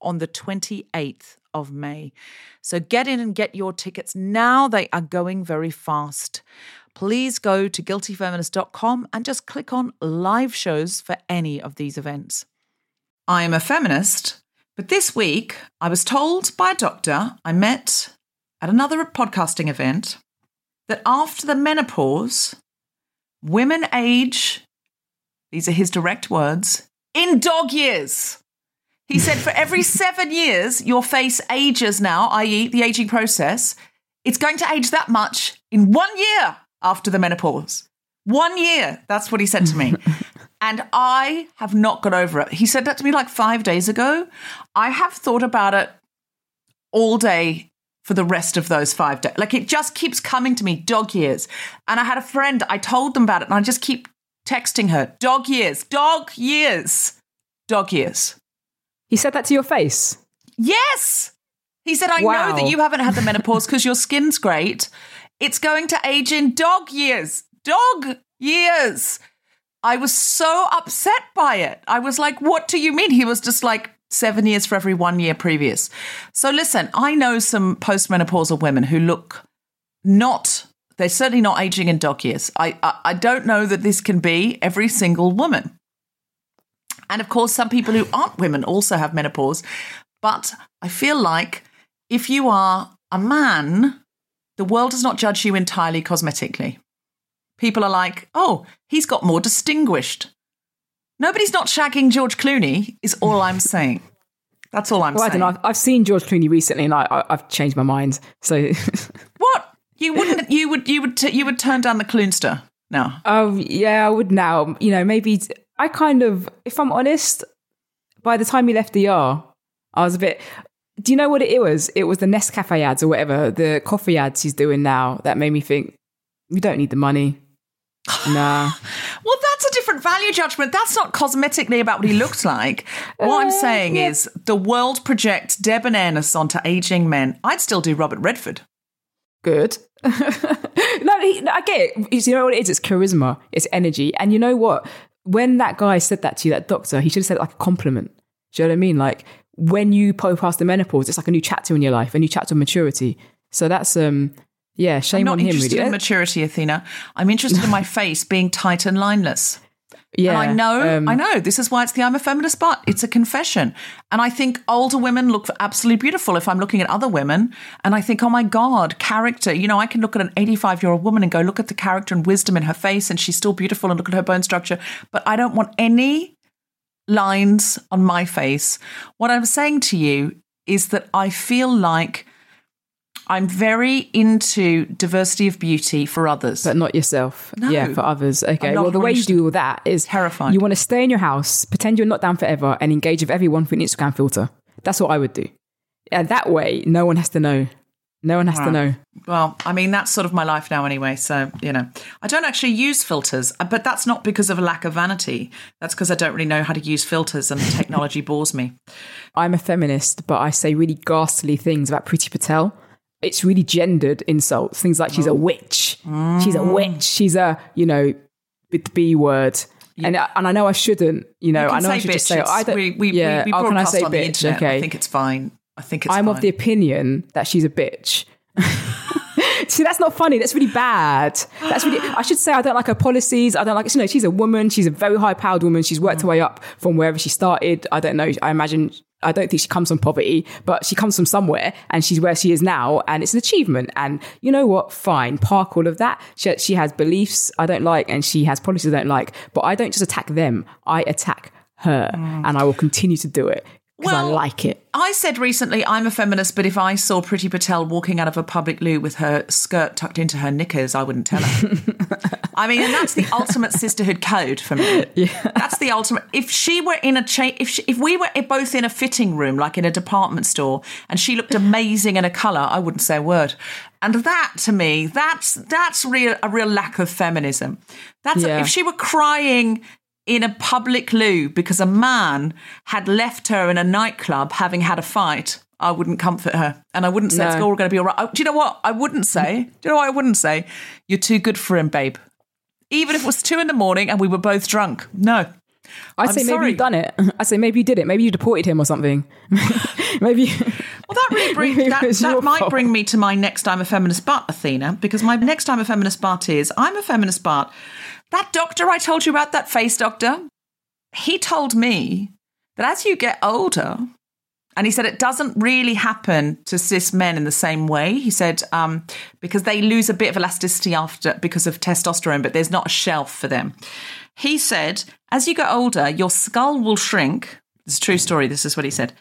on the 28th of May. So get in and get your tickets now. They are going very fast. Please go to guiltyfeminist.com and just click on live shows for any of these events. I am a feminist, but this week I was told by a doctor I met at another podcasting event that after the menopause, women age, these are his direct words, in dog years. He said for every seven years, your face ages now, i.e., the aging process, it's going to age that much in one year after the menopause. One year. That's what he said to me. and I have not got over it. He said that to me like five days ago. I have thought about it all day for the rest of those five days. Like it just keeps coming to me, dog years. And I had a friend, I told them about it, and I just keep texting her, dog years, dog years, dog years. He said that to your face? Yes. He said, I wow. know that you haven't had the menopause because your skin's great. It's going to age in dog years. Dog years. I was so upset by it. I was like, what do you mean? He was just like, seven years for every one year previous. So listen, I know some postmenopausal women who look not, they're certainly not aging in dog years. I, I, I don't know that this can be every single woman. And of course, some people who aren't women also have menopause. But I feel like if you are a man, the world does not judge you entirely cosmetically. People are like, oh, he's got more distinguished. Nobody's not shagging George Clooney, is all I'm saying. That's all I'm well, saying. I don't know. I've, seen George Clooney recently, and I, have changed my mind. So, what you wouldn't? You would? You would? T- you would turn down the Cloonster now? Oh yeah, I would now. You know, maybe I kind of, if I'm honest, by the time he left the ER, I was a bit. Do you know what it was? It was the Nescafe ads or whatever, the coffee ads he's doing now that made me think, we don't need the money. Nah. well, that's a different value judgment. That's not cosmetically about what he looks like. What I'm uh, saying yeah. is the world projects debonairness onto aging men. I'd still do Robert Redford. Good. no, he, no, I get it. You know what it is? It's charisma, it's energy. And you know what? When that guy said that to you, that doctor, he should have said it like a compliment. Do you know what I mean? Like when you go past the menopause, it's like a new chapter in your life, a new chapter of maturity. So that's um yeah, shame on him. Interested really. in maturity, Athena. I'm interested in my face being tight and lineless. Yeah, and I know, um, I know. This is why it's the I'm a feminist, but it's a confession. And I think older women look absolutely beautiful. If I'm looking at other women, and I think, oh my god, character. You know, I can look at an 85 year old woman and go, look at the character and wisdom in her face, and she's still beautiful, and look at her bone structure. But I don't want any lines on my face. What I'm saying to you is that I feel like I'm very into diversity of beauty for others. But not yourself. No, yeah, for others. Okay. Well, the way you do all that is terrifying. You want to stay in your house, pretend you're not down forever, and engage with everyone through an Instagram filter. That's what I would do. And that way, no one has to know. No one has right. to know. Well, I mean, that's sort of my life now anyway. So, you know, I don't actually use filters, uh, but that's not because of a lack of vanity. That's because I don't really know how to use filters and technology bores me. I'm a feminist, but I say really ghastly things about Priti Patel it's really gendered insults. Things like she's a oh. witch. Mm. She's a witch. She's a, you know, the B word. And, and I know I shouldn't, you know, you I know I should bitch. just say, I don't, we, we, yeah, we, we oh, can I say bitch? Okay. I think it's fine. I think it's fine. I'm fine. of the opinion that she's a bitch. See, that's not funny. That's really bad. That's really. I should say I don't like her policies. I don't like. You know, she's a woman. She's a very high powered woman. She's worked mm. her way up from wherever she started. I don't know. I imagine I don't think she comes from poverty, but she comes from somewhere and she's where she is now and it's an achievement. And you know what? Fine. Park all of that. She, she has beliefs I don't like and she has policies I don't like, but I don't just attack them. I attack her mm. and I will continue to do it. Because I like it. I said recently, I'm a feminist, but if I saw Priti Patel walking out of a public loo with her skirt tucked into her knickers, I wouldn't tell her. I mean, and that's the ultimate sisterhood code for me. Yeah. That's the ultimate. If she were in a cha- if she, if we were both in a fitting room, like in a department store, and she looked amazing in a colour, I wouldn't say a word. And that, to me, that's that's real a real lack of feminism. That's Yeah. if she were crying in a public loo because a man had left her in a nightclub having had a fight, I wouldn't comfort her. And I wouldn't say it's all going to be all right. Oh, do you know what? I wouldn't say. Do you know what I wouldn't say? You're too good for him, babe. Even if it was two in the morning and we were both drunk. No. I I'm say maybe sorry. you've done it. I say maybe you did it. Maybe you deported him or something. maybe. Well, that really brings that, that might fault. bring me to my next I'm a feminist but Athena, because my next I'm a feminist but is I'm a feminist but that doctor I told you about, that face doctor, he told me that as you get older, and he said it doesn't really happen to cis men in the same way. He said um, because they lose a bit of elasticity after because of testosterone, but there's not a shelf for them. He said as you get older, your skull will shrink. It's a true story. This is what he said,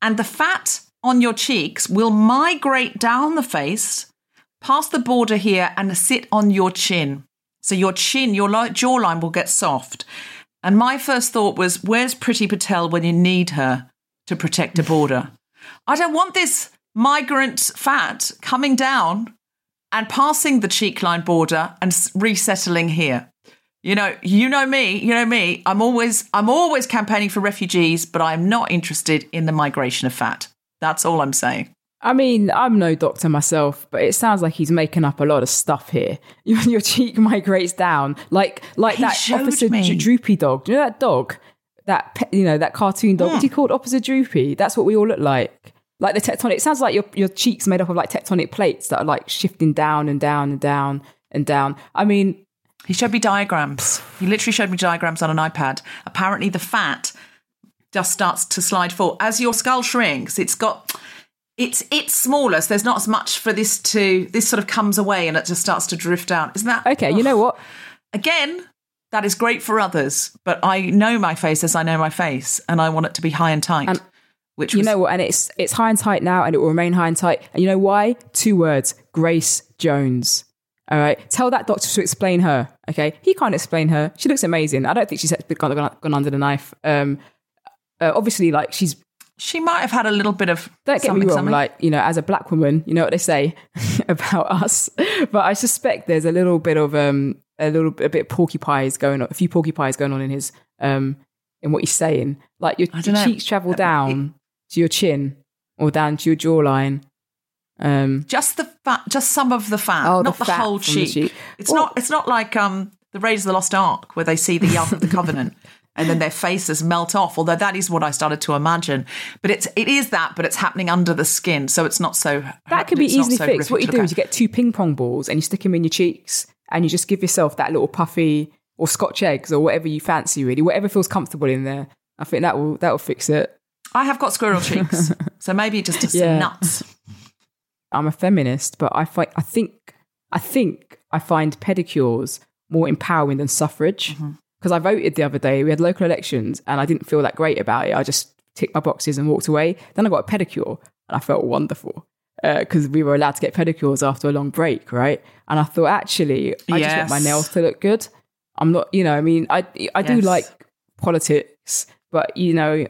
and the fat on your cheeks will migrate down the face, past the border here, and sit on your chin. So your chin, your li- jawline will get soft. And my first thought was, where's Priti Patel when you need her to protect a border? I don't want this migrant fat coming down and passing the cheek line border and resettling here. You know, you know me, you know me. I'm always I'm always campaigning for refugees, but I'm not interested in the migration of fat. That's all I'm saying. I mean, I'm no doctor myself, but it sounds like he's making up a lot of stuff here. Your, your cheek migrates down, like like He that Officer me. Droopy dog. Do you know that dog? That you know that cartoon dog. What's he called? Officer Droopy. That's what we all look like. Like the tectonic. It sounds like your your cheeks made up of like tectonic plates that are like shifting down and down and down and down. I mean, He showed me diagrams. He literally showed me diagrams on an iPad. Apparently, the fat just starts to slide forward as your skull shrinks. It's got it's it's smaller, so there's not as much for this to this sort of comes away and it just starts to drift down. Isn't that okay, you know what? again? That is great for others, but I know my face as I know my face, and I want it to be high and tight. And which You was, know what? And it's it's high and tight now, and it will remain high and tight. And you know why? Two words: Grace Jones. All right. Tell that doctor to explain her. Okay. He can't explain her. She looks amazing. I don't think she's gone, gone, gone under the knife. Um, uh, obviously, like she's. She might have had a little bit of Don't get me wrong. something. Like you know, as a black woman, you know what they say about us. But I suspect there's a little bit of um, a little a bit of porcupines going on, a few porcupines going on in his um, in what he's saying. Like your, your cheeks travel down to your chin or down to your jawline. Um, just the fat, just some of the fat, Oh, not the, fat whole from the cheek. cheek. It's Well- not. It's not like um, the Raiders of the Lost Ark where they see the Ark of the Covenant and then their faces melt off. Although that is what I started to imagine. But it's it is that, but it's happening under the skin, so it's not so. That could be easily so fixed. What you to do is you get two ping pong balls and you stick them in your cheeks and you just give yourself that little puffy or scotch eggs or whatever you fancy, really, whatever feels comfortable in there. I think that will that will fix it. I have got squirrel cheeks, so maybe just some Yeah. nuts. I'm a feminist, but I find I think I think I find pedicures more empowering than suffrage Mm-hmm. Because I voted the other day. We had local elections and I didn't feel that great about it. I just ticked my boxes and walked away. Then I got a pedicure and I felt wonderful uh, because we were allowed to get pedicures after a long break, right? And I thought actually I just want my nails to look good. I'm not, you know, I mean, I I do Yes. like politics, but you know,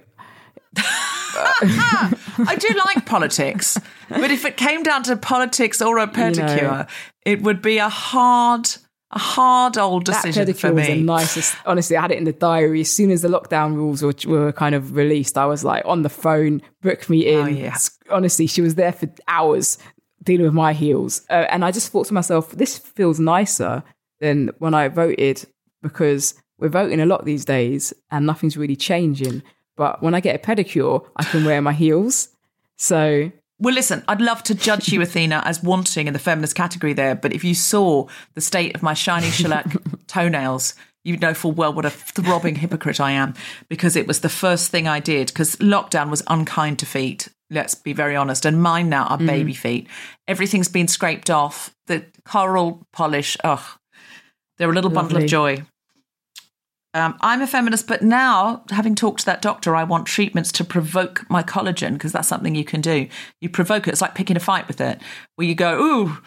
I do like politics, but if it came down to politics or a pedicure, it would be a hard, a hard old that decision for pedicure was the nicest. Honestly, I had it in the diary. As soon as the lockdown rules were, were kind of released, I was like on the phone, book me in. Oh, yeah. Honestly, she was there for hours dealing with my heels. Uh, and I just thought to myself, this feels nicer than when I voted because we're voting a lot these days and nothing's really changing. But when I get a pedicure, I can wear my heels. So Well, listen, I'd love to judge you, Athena, as wanting in the feminist category there, but if you saw the state of my shiny shellac toenails, you'd know full well what a throbbing hypocrite I am because it was the first thing I did because lockdown was unkind to feet. Let's be very honest. And mine now are mm-hmm. baby feet. Everything's been scraped off. The coral polish, ugh, they're a little bundle of joy. Um, I'm a feminist, but now, having talked to that doctor, I want treatments to provoke my collagen because that's something you can do. You provoke it. It's like picking a fight with it, where you go, "Ooh,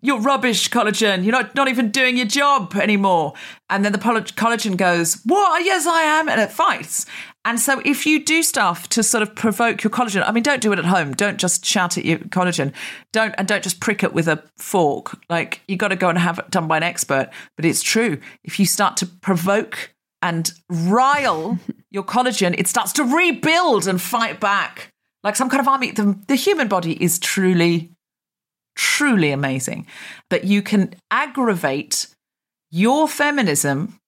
you're rubbish, collagen. You're not, not even doing your job anymore." And then the collagen goes, "What? Yes, I am," and it fights. And so, if you do stuff to sort of provoke your collagen, I mean, don't do it at home. Don't just shout at your collagen. Don't and don't just prick it with a fork. Like you got to go and have it done by an expert. But it's true. If you start to provoke and rile your collagen, it starts to rebuild and fight back like some kind of army. The, the human body is truly, truly amazing. But you can aggravate your feminism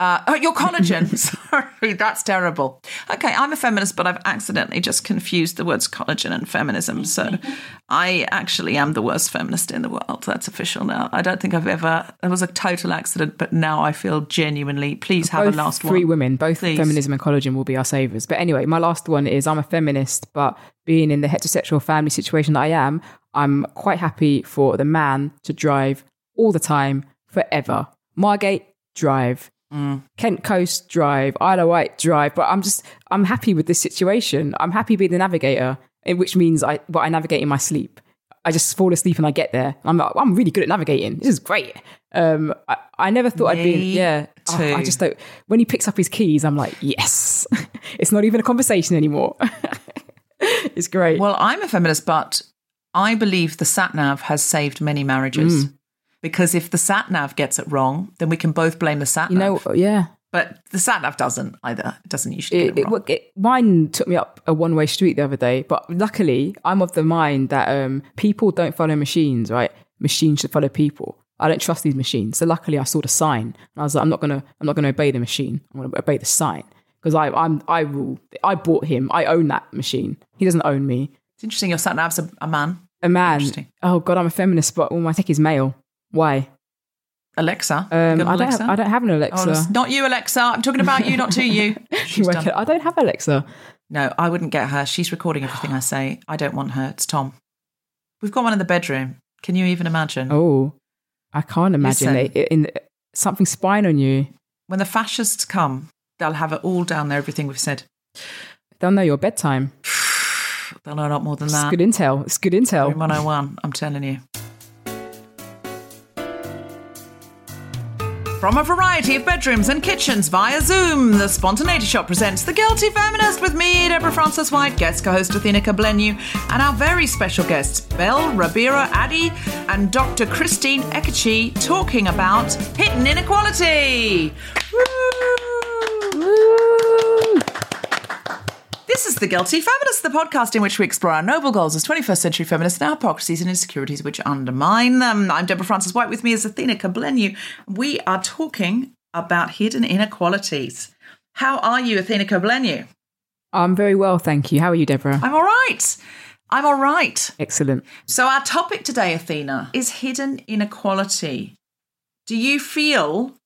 uh, oh, your collagen. Sorry, that's terrible. Okay, I'm a feminist, but I've accidentally just confused the words collagen and feminism. So I actually am the worst feminist in the world. That's official now. I don't think I've ever, it was a total accident, but now I feel genuinely, please have both a last three one. women, both Please. feminism and collagen will be our savers. But anyway, my last one is I'm a feminist, but being in the heterosexual family situation that I am, I'm quite happy for the man to drive all the time, forever. Margate, drive. Mm. Kent Coast drive, Isle of Wight drive, but I'm just I'm happy with this situation. I'm happy being the navigator, which means I but I navigate in my sleep. I just fall asleep and I get there. I'm like, I'm really good at navigating. This is great. Um, I, I never thought I'd be Me yeah. Oh, I just don't. When he picks up his keys, I'm like, yes. it's not even a conversation anymore. it's great. Well, I'm a feminist, but I believe the sat nav has saved many marriages. Mm. Because if the sat nav gets it wrong, then we can both blame the sat nav. you know, yeah. but the sat nav doesn't either. It doesn't usually It, get it it, wrong. well, it, mine took me up a one way street the other day, but luckily I'm of the mind that um, people don't follow machines, right? Machines should follow people. I don't trust these machines. So luckily I saw the sign and I was like, I'm not gonna, I'm not gonna obey the machine. I'm gonna obey the sign because I, I'm, I rule. I bought him. I own that machine. He doesn't own me. It's interesting. Your sat nav's a, a man. A man. Interesting. Oh God, I'm a feminist, but all my tech is male. Why? Alexa. Um, I don't. Alexa? Have, I don't have an Oh, Alexa. it's not you, Alexa. I'm talking about you, not to you. She's You done. reckon- I don't have Alexa. No, I wouldn't get her. She's recording everything I say. I don't want her. It's Tom. We've got one in the bedroom. Can you even imagine? Oh, I can't imagine Listen. it. In something spying on you. When the fascists come, they'll have it all down there, everything we've said. They'll know your bedtime. They'll know a lot more than It's that. good intel. It's good intel. 101, I'm telling you. From a variety of bedrooms and kitchens via Zoom, the Spontaneity Shop presents The Guilty Feminist with me, Deborah Frances-White, guest co-host Athena Kugblenu, and our very special guests, Bell Ribeiro-Addy and Dr. Christine Ekechi, talking about hidden inequality. Woo! This is The Guilty Feminist, the podcast in which we explore our noble goals as 21st century feminists and our hypocrisies and insecurities which undermine them. I'm Deborah Frances-White. With me is Athena Kugblenu. We are talking about hidden inequalities. How are you, Athena Kugblenu? I'm very well, thank you. How are you, Deborah? I'm all right. I'm all right. Excellent. So, our topic today, Athena, is hidden inequality. Do you feel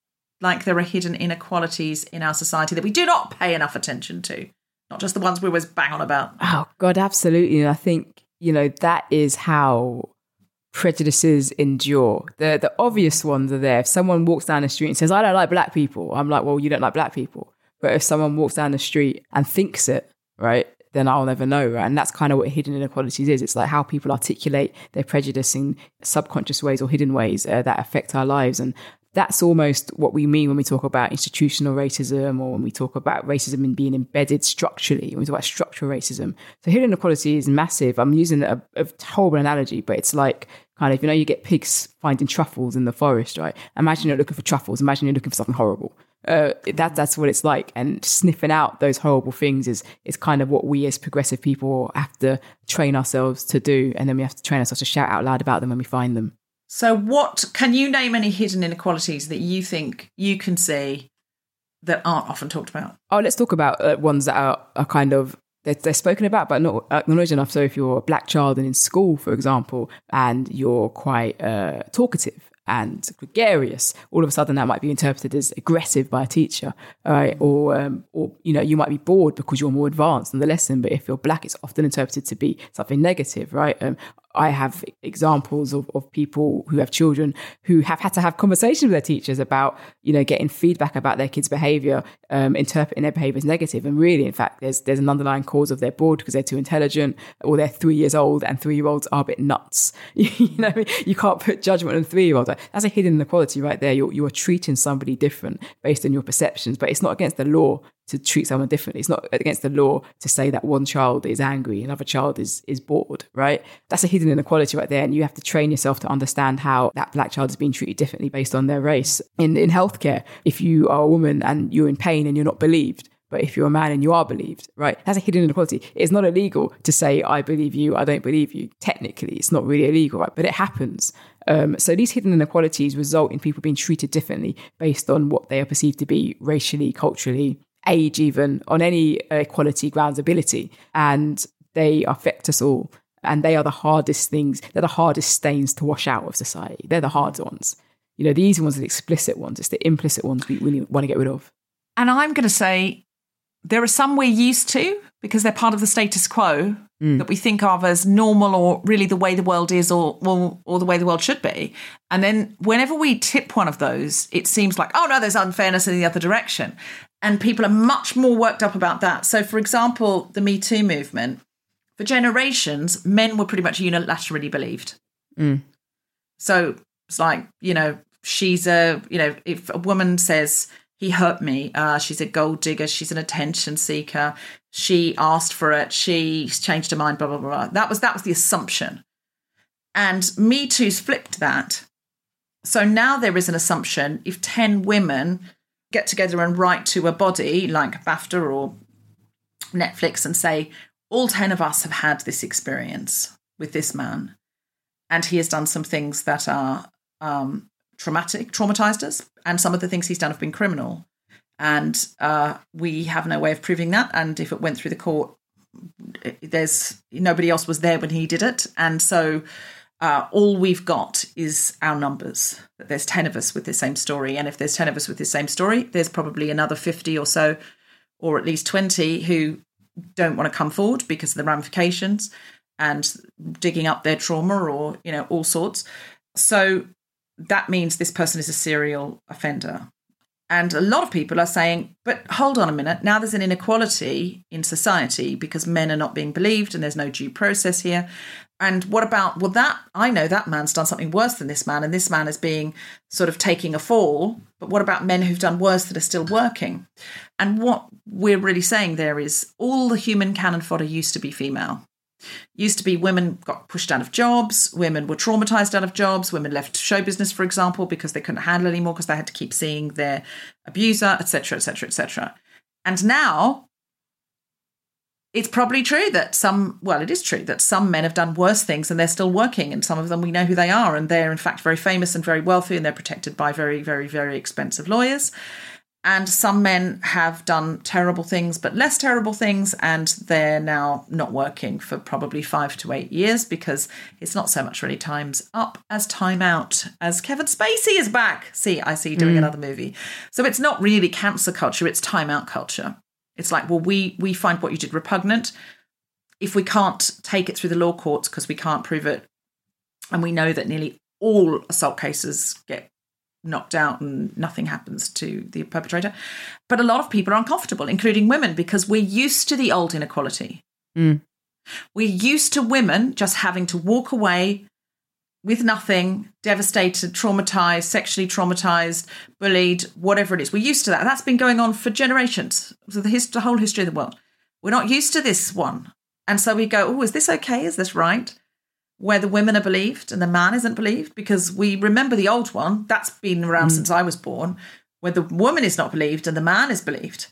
like there are hidden inequalities in our society that we do not pay enough attention to? Not just the ones we always bang on about. Oh God, absolutely. And I think you know that is how prejudices endure. The the obvious ones are there. If someone walks down the street and says, "I don't like black people," I'm like, "Well, you don't like black people." But if someone walks down the street and thinks it, right, then I'll never know, right? And that's kind of what hidden inequalities is. It's like how people articulate their prejudice in subconscious ways or hidden ways uh, that affect our lives. And that's almost what we mean when we talk about institutional racism or when we talk about racism in being embedded structurally, when we talk about structural racism. So hidden inequality is massive. I'm using a, a horrible analogy, but it's like kind of, you know, you get pigs finding truffles in the forest, right? Imagine you're looking for truffles. Imagine you're looking for something horrible. Uh, that that's what it's like, and sniffing out those horrible things is is kind of what we as progressive people have to train ourselves to do, and then we have to train ourselves to shout out loud about them when we find them. So, what can you name any hidden inequalities that you think you can see that aren't often talked about? Oh, let's talk about uh, ones that are, are kind of they're, they're spoken about but not acknowledged enough. So, if you're a black child and in school, for example, and you're quite uh, talkative and gregarious, all of a sudden that might be interpreted as aggressive by a teacher, right? Or, um, or you know, you might be bored because you're more advanced in the lesson. But if you're black, it's often interpreted to be something negative, right? Um, I have examples of, of people who have children who have had to have conversations with their teachers about, you know, getting feedback about their kids' behavior, um, interpreting their behavior as negative. And really, in fact, there's there's an underlying cause of they're bored because they're too intelligent or they're three years old and three year olds are a bit nuts. you know, you can't put judgment on three year olds. That's a hidden inequality right there. You're, you're treating somebody different based on your perceptions, but it's not against the law to treat someone differently. It's not against the law to say that one child is angry, another child is is bored, right? That's a hidden inequality right there. And you have to train yourself to understand how that black child is being treated differently based on their race. In in healthcare, if you are a woman and you're in pain and you're not believed, but if you're a man and you are believed, right? That's a hidden inequality. It's not illegal to say, I believe you, I don't believe you. Technically, it's not really illegal, right? But it happens. Um, so these hidden inequalities result in people being treated differently based on what they are perceived to be racially, culturally, age, even on any equality grounds, ability. And they affect us all. And they are the hardest things, they're the hardest stains to wash out of society. They're the hard ones. You know, the easy ones are the explicit ones, it's the implicit ones we really want to get rid of. And I'm going to say there are some we're used to because they're part of the status quo mm. that we think of as normal or really the way the world is or, or, or the way the world should be. And then whenever we tip one of those, it seems like, oh no, there's unfairness in the other direction. And people are much more worked up about that. So, for example, the Me Too movement, for generations, men were pretty much unilaterally believed. Mm. So it's like, you know, she's a, you know, if a woman says, he hurt me. Uh, she's a gold digger. She's an attention seeker. She asked for it. She's changed her mind. Blah blah blah. That was that was the assumption, and Me Too's flipped that. So now there is an assumption if ten women get together and write to a body like BAFTA or Netflix and say all ten of us have had this experience with this man, and he has done some things that are um, traumatic, traumatized us, and some of the things he's done have been criminal. And uh, we have no way of proving that. And if it went through the court, there's nobody else was there when he did it, and so uh, all we've got is our numbers. That there's ten of us with the same story, and if there's ten of us with the same story, there's probably another fifty or so, or at least twenty who don't want to come forward because of the ramifications and digging up their trauma or you know all sorts. So that means this person is a serial offender. And a lot of people are saying, but hold on a minute, now there's an inequality in society because men are not being believed and there's no due process here. And what about, well, that, I know that man's done something worse than this man, and this man is being sort of taking a fall. But what about men who've done worse that are still working? And what we're really saying there is all the human cannon fodder used to be female. Used to be women got pushed out of jobs, women were traumatized out of jobs, women left show business, for example, because they couldn't handle anymore because they had to keep seeing their abuser, etc., etc., etc. And now it's probably true that some, well, it is true that some men have done worse things and they're still working, and some of them we know who they are, and they're in fact very famous and very wealthy, and they're protected by very, very, very expensive lawyers. And some men have done terrible things, but less terrible things, and they're now not working for probably five to eight years because it's not so much really time's up as time out, as Kevin Spacey is back. See, I see doing mm. another movie. So it's not really cancel culture, it's time out culture. It's like, well, we we find what you did repugnant. If we can't take it through the law courts because we can't prove it, and we know that nearly all assault cases get knocked out and nothing happens to the perpetrator. But a lot of people are uncomfortable, including women, because we're used to the old inequality. Mm. We're used to women just having to walk away with nothing, devastated, traumatized, sexually traumatized, bullied, whatever it is. We're used to that. That's been going on for generations, so the, his- the whole history of the world. We're not used to this one. And so we go, oh, is this okay? Is this right? Where the women are believed and the man isn't believed because we remember the old one that's been around mm. since I was born where the woman is not believed and the man is believed.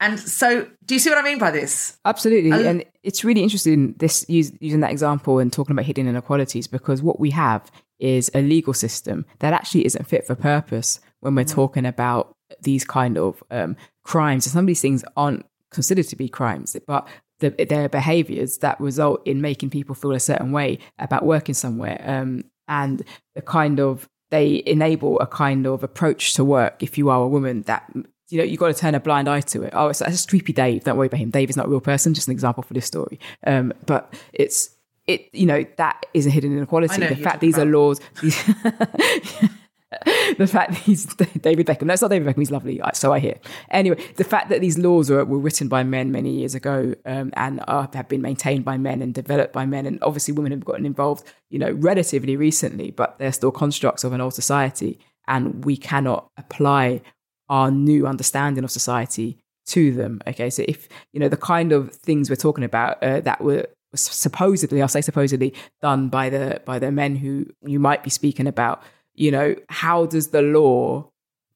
And so, do you see what I mean by this? Absolutely. and it's really interesting this using that example and talking about hidden inequalities because what we have is a legal system that actually isn't fit for purpose when we're mm. talking about these kind of um, crimes. And some of these things aren't considered to be crimes, but the, their behaviors that result in making people feel a certain way about working somewhere um, and the kind of they enable a kind of approach to work if you are a woman that you know, you've got to turn a blind eye to it. Oh, it's, a creepy Dave. Don't worry about him. Dave is not a real person. Just an example for this story. Um, but it's, it, you know, that is a hidden inequality. The fact these about. are laws, these, the fact that these David Beckham, it's not David Beckham, he's lovely, so I hear. Anyway, the fact that these laws were, were written by men many years ago um, and are, have been maintained by men and developed by men, and obviously women have gotten involved, you know, relatively recently, but they're still constructs of an old society, and we cannot apply our new understanding of society to them. Okay, so if you know the kind of things we're talking about uh, that were supposedly, I'll say supposedly, done by the by the men who you might be speaking about, you know, how does the law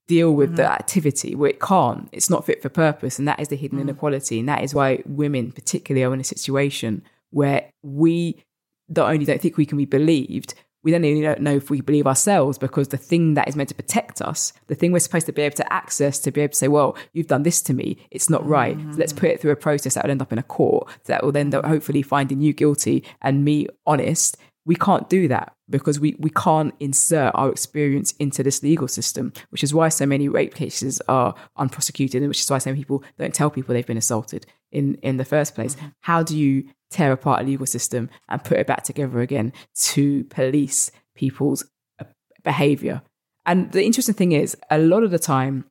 deal with mm-hmm. the activity where it can't? It's not fit for purpose, and that is the hidden mm-hmm. inequality, and that is why women, particularly, are in a situation where we not only don't think we can be believed, we don't even know if we believe ourselves because the thing that is meant to protect us, the thing we're supposed to be able to access to be able to say, well, you've done this to me, it's not right. Mm-hmm. So let's put it through a process that will end up in a court that will then hopefully finding you guilty and me honest. We can't do that because we, we can't insert our experience into this legal system, which is why so many rape cases are unprosecuted and which is why so many people don't tell people they've been assaulted in, in the first place. Mm-hmm. How do you tear apart a legal system and put it back together again to police people's uh, behavior. And the interesting thing is, a lot of the time,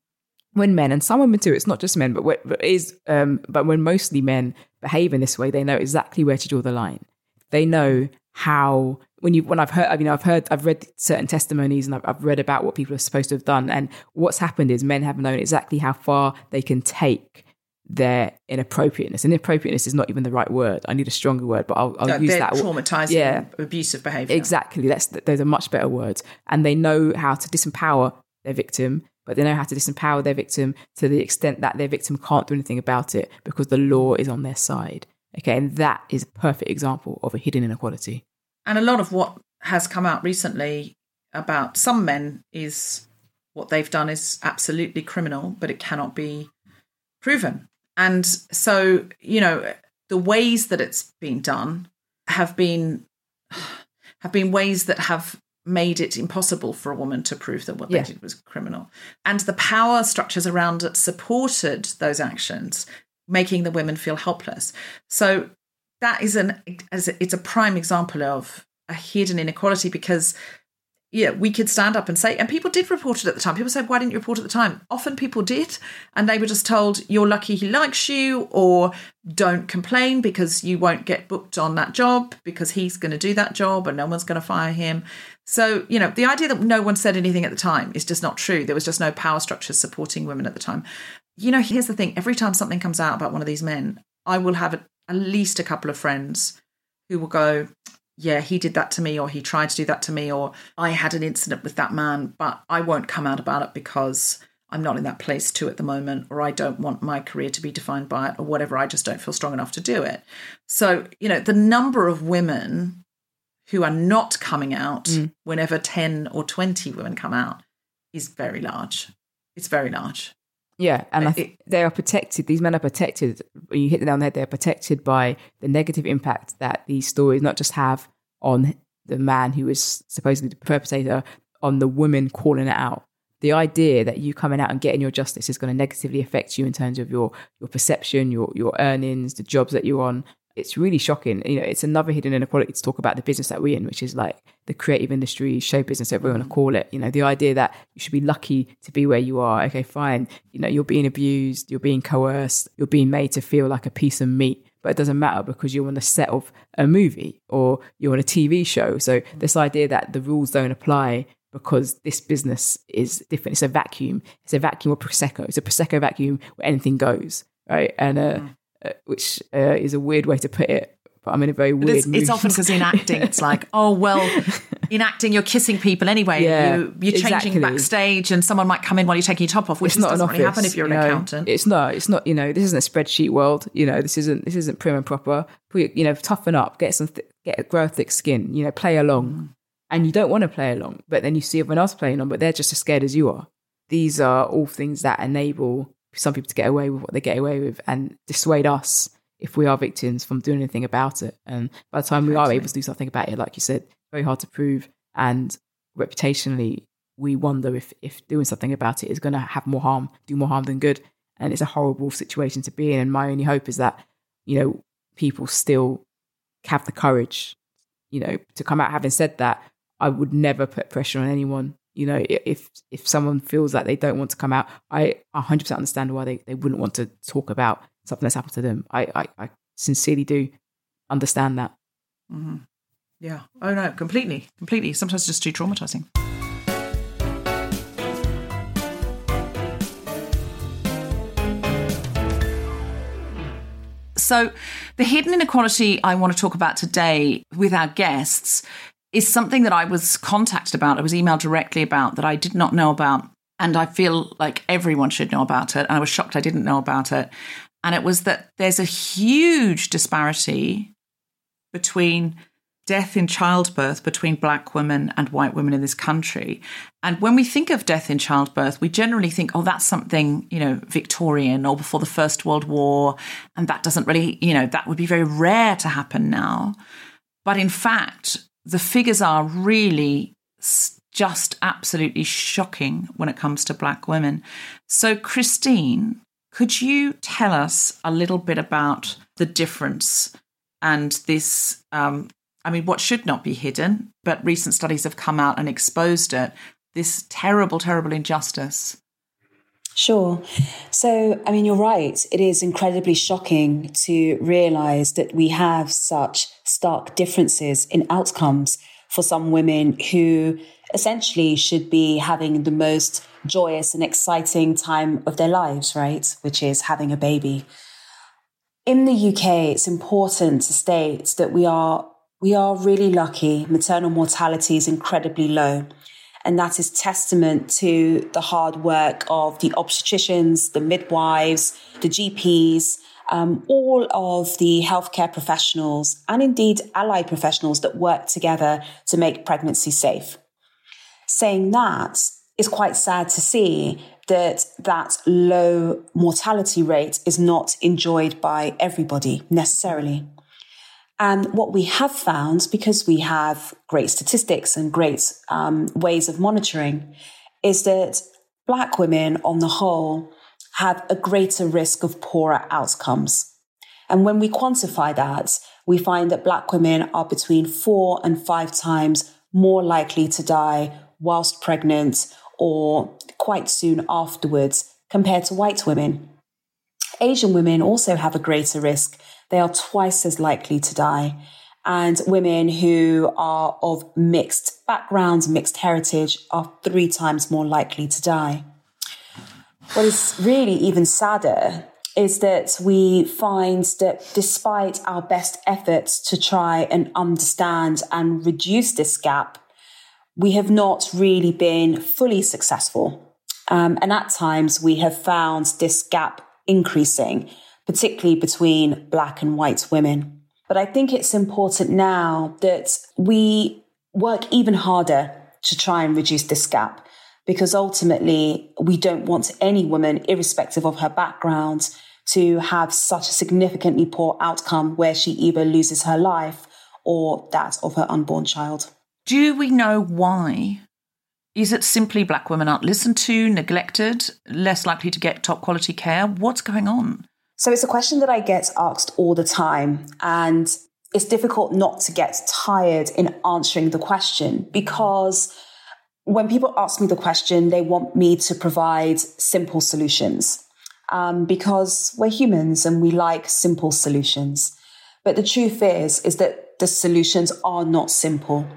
when men and some women too, it's not just men, but, but is um, but when mostly men behave in this way, they know exactly where to draw the line. They know how when you when I've heard you know I've heard I've read certain testimonies and I've, I've read about what people are supposed to have done, and what's happened is men have known exactly how far they can take their inappropriateness. And inappropriateness is not even the right word. I need a stronger word, but I'll, I'll no, use that. Traumatizing, yeah, abusive behavior. Exactly. That's those are much better words, and they know how to disempower their victim, but they know how to disempower their victim to the extent that their victim can't do anything about it because the law is on their side. Okay, and that is a perfect example of a hidden inequality. And a lot of what has come out recently about some men is what they've done is absolutely criminal, but it cannot be proven. And so, you know, the ways that it's been done have been have been ways that have made it impossible for a woman to prove that what yeah. they did was criminal. And the power structures around it supported those actions, making the women feel helpless. So that is an it's a prime example of a hidden inequality because yeah, we could stand up and say, and people did report it at the time. People said, why didn't you report at the time? Often people did, and they were just told, you're lucky he likes you, or don't complain because you won't get booked on that job because he's going to do that job and no one's going to fire him. So, you know, the idea that no one said anything at the time is just not true. There was just no power structures supporting women at the time. You know, here's the thing every time something comes out about one of these men, I will have at least a couple of friends who will go, yeah, he did that to me, or he tried to do that to me, or I had an incident with that man, but I won't come out about it because I'm not in that place to at the moment, or I don't want my career to be defined by it, or whatever. I just don't feel strong enough to do it. So, you know, the number of women who are not coming out mm. whenever 10 or 20 women come out is very large. It's very large. Yeah, and I think they are protected. These men are protected. When you hit the nail on the head, they're protected by the negative impact that these stories not just have on the man who is supposedly the perpetrator, on the woman calling it out. The idea that you coming out and getting your justice is going to negatively affect you in terms of your your perception, your your earnings, the jobs that you're on, it's really shocking. You know, it's another hidden inequality to talk about the business that we're in, which is like the creative industry, show business, whatever we want to call it. You know, the idea that you should be lucky to be where you are. Okay, fine. You know, you're being abused, you're being coerced, you're being made to feel like a piece of meat, but it doesn't matter because you're on the set of a movie or you're on a TV show. So this idea that the rules don't apply because this business is different. It's a vacuum. It's a vacuum of prosecco. It's a prosecco vacuum where anything goes, right? And uh, mm which uh, is a weird way to put it. But I'm in a very weird. It's, it's, often because in acting, it's like, oh well, in acting you're kissing people anyway. Yeah, you, are changing exactly. backstage, and someone might come in while you're taking your top off, which doesn't really happen if you're an know, accountant. It's not. It's not. You know, this isn't a spreadsheet world. You know, this isn't. This isn't prim and proper. You know, toughen up, get some, th- get grow a thick skin. You know, play along. Mm. And you don't want to play along, but then you see everyone else playing on, but they're just as scared as you are. These are all things that enable some people to get away with what they get away with and dissuade us if we are victims from doing anything about it. And by the time we are able to do something about it, like you said, very hard to prove. And reputationally, we wonder if if doing something about it is going to have more harm, do more harm than good, and it's a horrible situation to be in. And my only hope is that you know people still have the courage, you know, to come out. Having said that, I would never put pressure on anyone. You know, if if someone feels like they don't want to come out, I 100% understand why they, they wouldn't want to talk about something that's happened to them. I, I, I sincerely do understand that. Mm-hmm. Yeah. Oh no, completely, completely. Sometimes just too traumatizing. So, the hidden inequality I want to talk about today with our guests is something that I was contacted about. I was emailed directly about that I did not know about. And I feel like everyone should know about it. And I was shocked I didn't know about it. And it was that there's a huge disparity between death in childbirth between black women and white women in this country. And when we think of death in childbirth, we generally think, oh, that's something, you know, Victorian or before the First World War. And that doesn't really, you know, that would be very rare to happen now. But in fact, the figures are really just absolutely shocking when it comes to black women. So, Christine, could you tell us a little bit about the difference and this um, I mean, what should not be hidden, but recent studies have come out and exposed it this terrible, terrible injustice. Sure. So, I mean, you're right. It is incredibly shocking to realize that we have such stark differences in outcomes for some women who essentially should be having the most joyous and exciting time of their lives, right? Which is having a baby. In the UK, it's important to state that we are we are really lucky. Maternal mortality is incredibly low. And that is testament to the hard work of the obstetricians, the midwives, the GPs, um, all of the healthcare professionals, and indeed allied professionals that work together to make pregnancy safe. Saying that, it's quite sad to see that that low mortality rate is not enjoyed by everybody necessarily. And what we have found, because we have great statistics and great um, ways of monitoring, is that Black women on the whole have a greater risk of poorer outcomes. And when we quantify that, we find that Black women are between four and five times more likely to die whilst pregnant or quite soon afterwards compared to white women. Asian women also have a greater risk they are twice as likely to die. And women who are of mixed backgrounds, mixed heritage, are three times more likely to die. What is really even sadder is that we find that despite our best efforts to try and understand and reduce this gap, we have not really been fully successful. Um, and at times we have found this gap increasing particularly between black and white women. But I think it's important now that we work even harder to try and reduce this gap because ultimately we don't want any woman, irrespective of her background, to have such a significantly poor outcome where she either loses her life or that of her unborn child. Do we know why? Is it simply black women aren't listened to, neglected, less likely to get top quality care? What's going on? So it's a question that I get asked all the time. And it's difficult not to get tired in answering the question because when people ask me the question, they want me to provide simple solutions um, because we're humans and we like simple solutions. But the truth is, is that the solutions are not simple.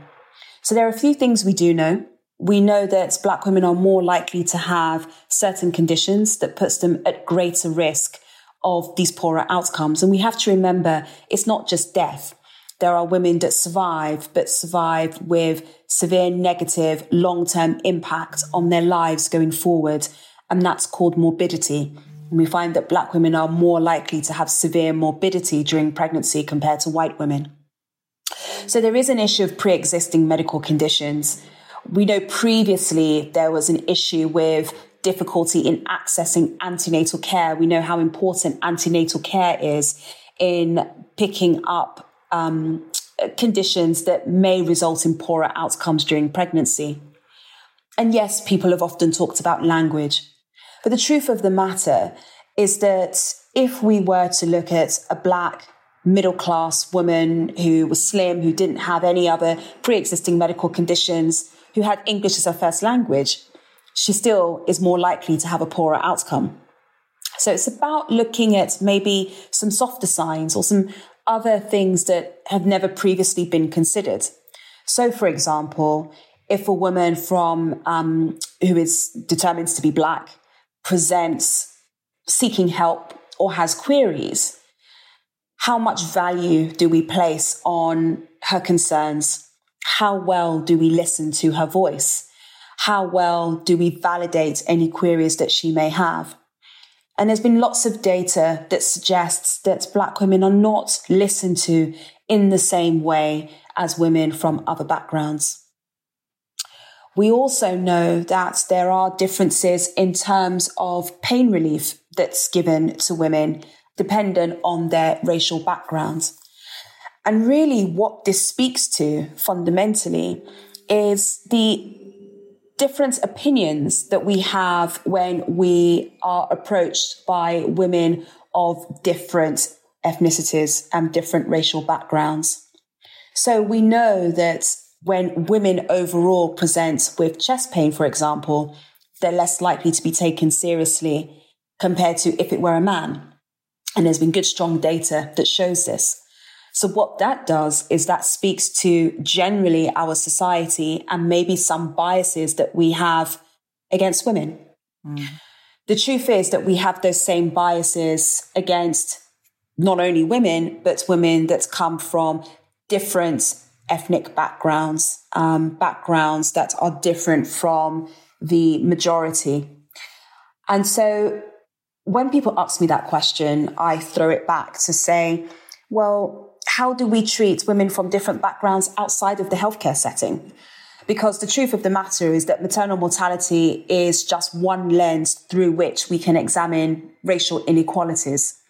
So there are a few things we do know. We know that black women are more likely to have certain conditions that puts them at greater risk of these poorer outcomes. And we have to remember it's not just death. There are women that survive, but survive with severe negative long term impact on their lives going forward. And that's called morbidity. And we find that black women are more likely to have severe morbidity during pregnancy compared to white women. So there is an issue of pre existing medical conditions. We know previously there was an issue with difficulty in accessing antenatal care. We know how important antenatal care is in picking up um, conditions that may result in poorer outcomes during pregnancy. And yes, people have often talked about language. But the truth of the matter is that if we were to look at a black middle class woman who was slim, who didn't have any other pre existing medical conditions, who had English as her first language, she still is more likely to have a poorer outcome. So it's about looking at maybe some softer signs or some other things that have never previously been considered. So, for example, if a woman from um, who is determined to be black presents seeking help or has queries, how much value do we place on her concerns? How well do we listen to her voice? How well do we validate any queries that she may have? And there's been lots of data that suggests that Black women are not listened to in the same way as women from other backgrounds. We also know that there are differences in terms of pain relief that's given to women dependent on their racial backgrounds. And really, what this speaks to fundamentally is the different opinions that we have when we are approached by women of different ethnicities and different racial backgrounds. So we know that when women overall present with chest pain, for example, they're less likely to be taken seriously compared to if it were a man. And there's been good, strong data that shows this. So what that does is that speaks to generally our society and maybe some biases that we have against women. Mm. The truth is that we have those same biases against not only women, but women that come from different ethnic backgrounds, um, backgrounds that are different from the majority. And so when people ask me that question, I throw it back to say, well, how do we treat women from different backgrounds outside of the healthcare setting? Because the truth of the matter is that maternal mortality is just one lens through which we can examine racial inequalities.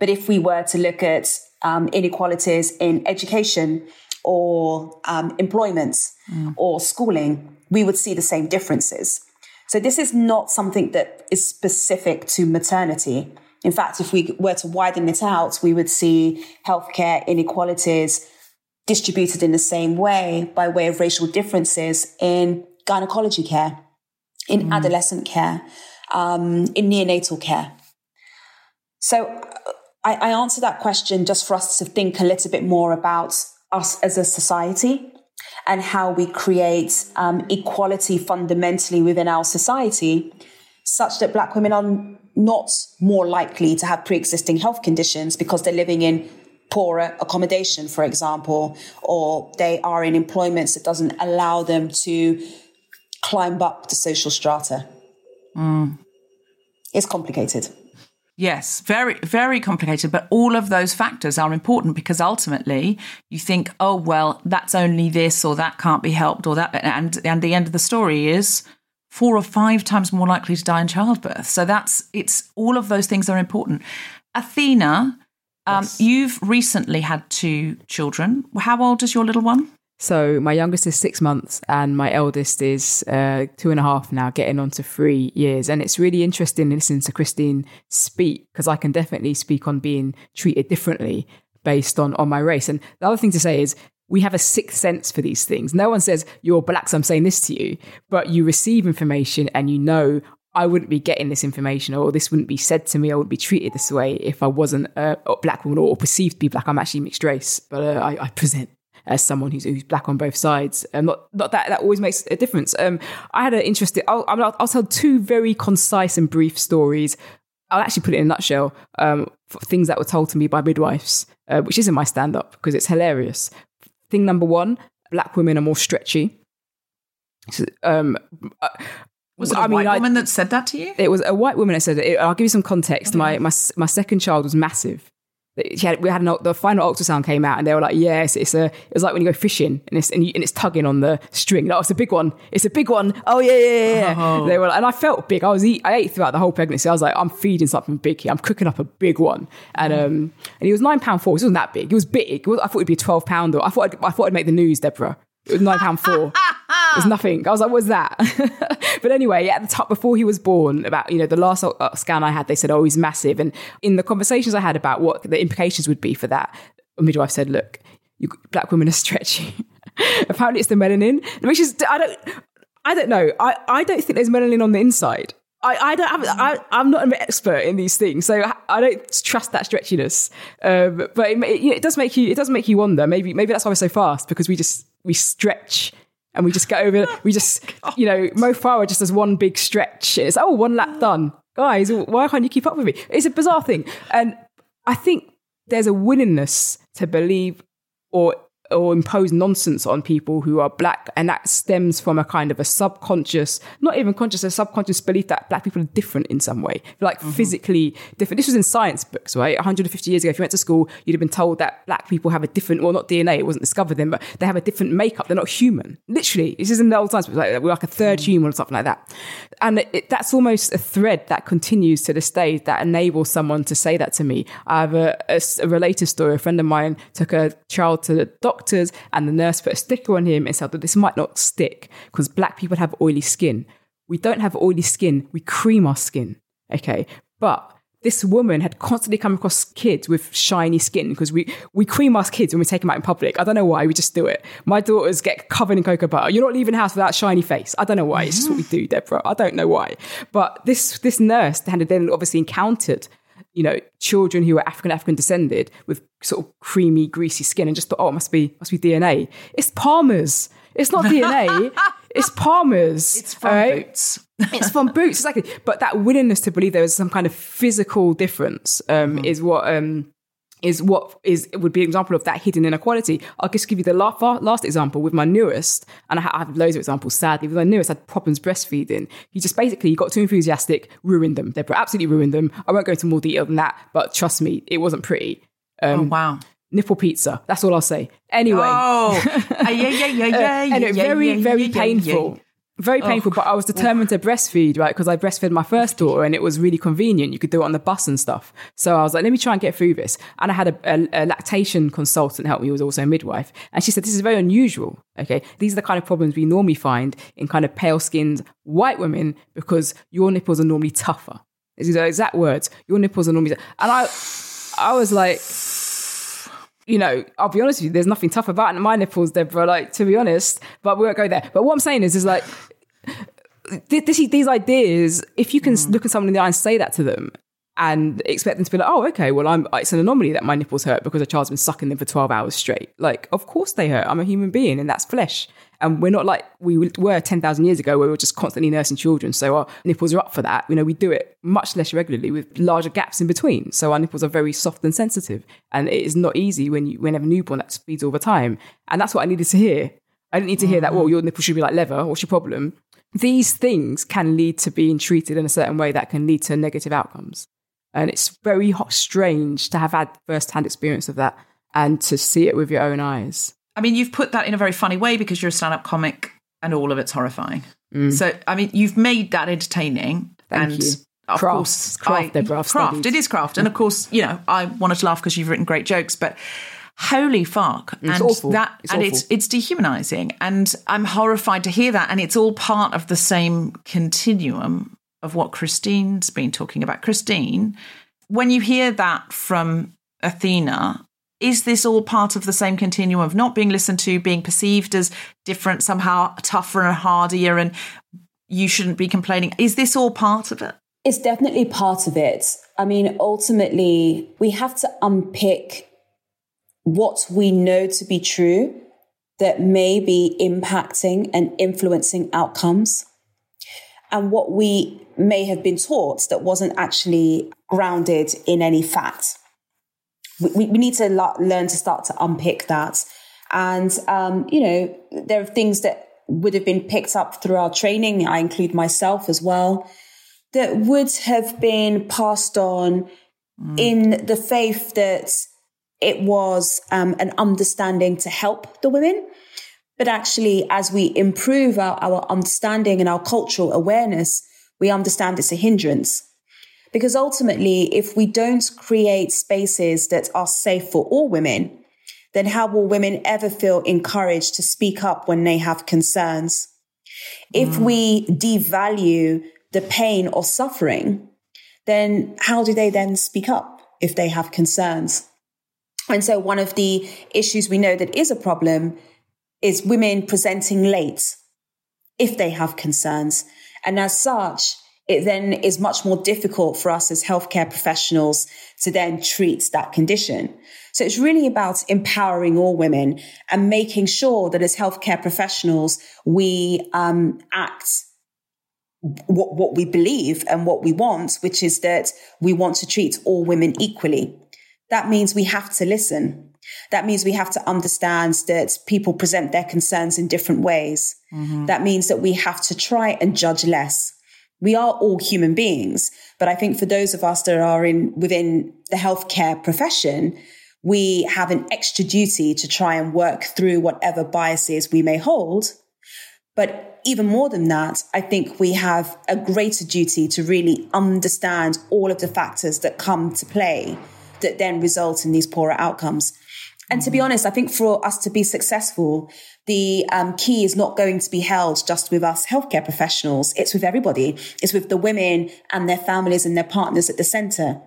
But if we were to look at um, inequalities in education or um, employment mm. or schooling, we would see the same differences. So this is not something that is specific to maternity. In fact, if we were to widen it out, we would see healthcare inequalities distributed in the same way by way of racial differences in gynecology care, in mm. adolescent care, um, in neonatal care. So I, I answer that question just for us to think a little bit more about us as a society and how we create um, equality fundamentally within our society such that black women are not more likely to have pre-existing health conditions because they're living in poorer accommodation, for example, or they are in employments that doesn't allow them to climb up the social strata. Mm. It's complicated. Yes, very, very complicated. But all of those factors are important because ultimately you think, oh, well, that's only this or that can't be helped or that. And, and the end of the story is four or five times more likely to die in childbirth. So that's it's all of those things are important. Athena, um, yes. you've recently had two children. How old is your little one? So my youngest is six months, and my eldest is uh, two and a half now, getting on to three years. And it's really interesting listening to Christine speak because I can definitely speak on being treated differently based on on my race. And the other thing to say is we have a sixth sense for these things. No one says, You're black, so I'm saying this to you, but you receive information and you know, I wouldn't be getting this information or this wouldn't be said to me. I wouldn't be treated this way if I wasn't a black woman or perceived to be black. I'm actually mixed race, but uh, I, I, present as someone who's, who's black on both sides. Um, not, not that that always makes a difference. Um, I had an interesting, I'll, I'll, I'll tell two very concise and brief stories I'll actually put it in a nutshell. Um, things that were told to me by midwives, uh, which isn't my stand up because it's hilarious. Thing number one, black women are more stretchy. Um, uh, was it a I white mean, woman I, that said that to you? It was a white woman that said it. I'll give you some context. Okay. My, my my second child was massive, had, we had an, the final ultrasound came out and they were like, yes, it's a, it was like when you go fishing and it's, and, you, and it's tugging on the string. That it's a big one. It's a big one. Oh yeah, yeah, yeah. Oh. They were, like, and I felt big. I was, eat, I ate throughout the whole pregnancy. I was like, I'm feeding something big here. I'm cooking up a big one. And, mm. um, and he was nine pound four. It wasn't that big. It was big. It was, I thought it'd be a 12 pounder. I thought, I'd, I thought I'd make the news, Deborah. It was nine pound four. There's nothing. I was like, what's that? but anyway, at the top, before he was born, about, you know, the last uh, scan I had, they said, oh, he's massive. And in the conversations I had about what the implications would be for that, a midwife said, look, you, black women are stretchy. Apparently it's the melanin, which is, I don't, I don't know. I, I don't think there's melanin on the inside. I, I don't have, I, I'm not an expert in these things, so I don't trust that stretchiness. Um, but it, it, it does make you, it does make you wonder. Maybe, maybe that's why we're so fast because we just, we stretch and we just get over, we just, oh you know, Mo Farah just does one big stretch. It's, oh, one lap done. Guys, why can't you keep up with me? It's a bizarre thing. And I think there's a willingness to believe or or impose nonsense on people who are black and that stems from a kind of a subconscious not even conscious a subconscious belief that black people are different in some way. Like mm-hmm. physically different. This was in science books right? 150 years ago if you went to school you'd have been told that black people have a different well not dna it wasn't discovered then but they have a different makeup. They're not human. Literally this is in the old times like we're like a third mm-hmm. human or something like that. And it, that's almost a thread that continues to this day that enables someone to say that to me. I have a, a, a related story. A friend of mine took a child to the doctor doctors, and the nurse put a sticker on him and said that this might not stick because black people have oily skin. We don't have oily skin, we cream our skin. Okay. But this woman had constantly come across kids with shiny skin because we, we cream our kids when we take them out in public. I don't know why, we just do it. My daughters get covered in cocoa butter. You're not leaving the house without shiny face. I don't know why. It's just what we do, Deborah. I don't know why. But this, this nurse had then obviously encountered you know, children who were African African descended with sort of creamy, greasy skin, and just thought, oh, it must be must be DNA. It's Palmer's. It's not DNA. it's Palmer's. It's from right? Boots. it's from Boots, exactly. But that willingness to believe there was some kind of physical difference um, mm. is what um, is what is would be an example of that hidden inequality. I'll just give you the last, last example with my newest, and I have loads of examples. Sadly, with my newest, I had problems breastfeeding. He just basically got too enthusiastic, ruined them. They absolutely ruined them. I won't go into more detail than that, but trust me, it wasn't pretty. Um, oh wow! Nipple pizza. That's all I'll say. Anyway, oh yeah, yeah, yeah, yeah, yeah, and it very, very painful very oh, painful, oh, but I was determined to breastfeed, right? Because I breastfed my first daughter and it was really convenient. You could do it on the bus and stuff. So I was like, let me try and get through this. And I had a, a, a lactation consultant help me, who was also a midwife. And she said, this is very unusual. Okay. These are the kind of problems we normally find in kind of pale skinned white women because your nipples are normally tougher. These are the exact words. Your nipples are normally, and I, I was like, you know, I'll be honest with you, there's nothing tough about my nipples, Deborah, like, to be honest, but we won't go there. But what I'm saying is, is like, this, these ideas, if you can mm. look at someone in the eye and say that to them and expect them to be like, oh, okay, well, I'm, it's an anomaly that my nipples hurt because a child's been sucking them for 12 hours straight. Like, of course they hurt. I'm a human being and that's flesh. And we're not like we were 10,000 years ago where we were just constantly nursing children. So our nipples are up for that. You know, we do it much less regularly with larger gaps in between. So our nipples are very soft and sensitive. And it is not easy when you, when you have a newborn that speeds all the time. And that's what I needed to hear. I didn't need to hear that, well, mm. your nipple should be like leather. What's your problem? These things can lead to being treated in a certain way that can lead to negative outcomes. And it's very strange to have had first hand experience of that and to see it with your own eyes. I mean, you've put that in a very funny way because you're a stand up comic and all of it's horrifying. Mm. So, I mean, you've made that entertaining. Thank and you. Of craft. course, craft, I, craft. It is craft. And of course, you know, I wanted to laugh because you've written great jokes, but holy fuck. It's and awful. that it's and awful. it's it's dehumanizing. And I'm horrified to hear that. And it's all part of the same continuum of what Christine's been talking about. Christine, when you hear that from Athena, is this all part of the same continuum of not being listened to, being perceived as different, somehow tougher and hardier, and you shouldn't be complaining? Is this all part of it? It's definitely part of it. I mean, ultimately, we have to unpick what we know to be true that may be impacting and influencing outcomes, and what we may have been taught that wasn't actually grounded in any fact we, we need to learn to start to unpick that. And, um, you know, there are things that would have been picked up through our training. I include myself as well, that would have been passed on mm. in the faith that it was um, an understanding to help the women. But actually, as we improve our, our understanding and our cultural awareness, we understand it's a hindrance. Because ultimately, if we don't create spaces that are safe for all women, then how will women ever feel encouraged to speak up when they have concerns? If mm. we devalue the pain or suffering, then how do they then speak up if they have concerns? And so one of the issues we know that is a problem is women presenting late if they have concerns. And as such, it then is much more difficult for us as healthcare professionals to then treat that condition. So it's really about empowering all women and making sure that as healthcare professionals, we um, act what, what we believe and what we want, which is that we want to treat all women equally. That means we have to listen. That means we have to understand that people present their concerns in different ways. Mm-hmm. That means that we have to try and judge less. We are all human beings, but I think for those of us that are in within the healthcare profession, we have an extra duty to try and work through whatever biases we may hold. But even more than that, I think we have a greater duty to really understand all of the factors that come to play that then result in these poorer outcomes. And to be mm-hmm. honest, I think for us to be successful, the um, key is not going to be held just with us healthcare professionals. It's with everybody. It's with the women and their families and their partners at the center.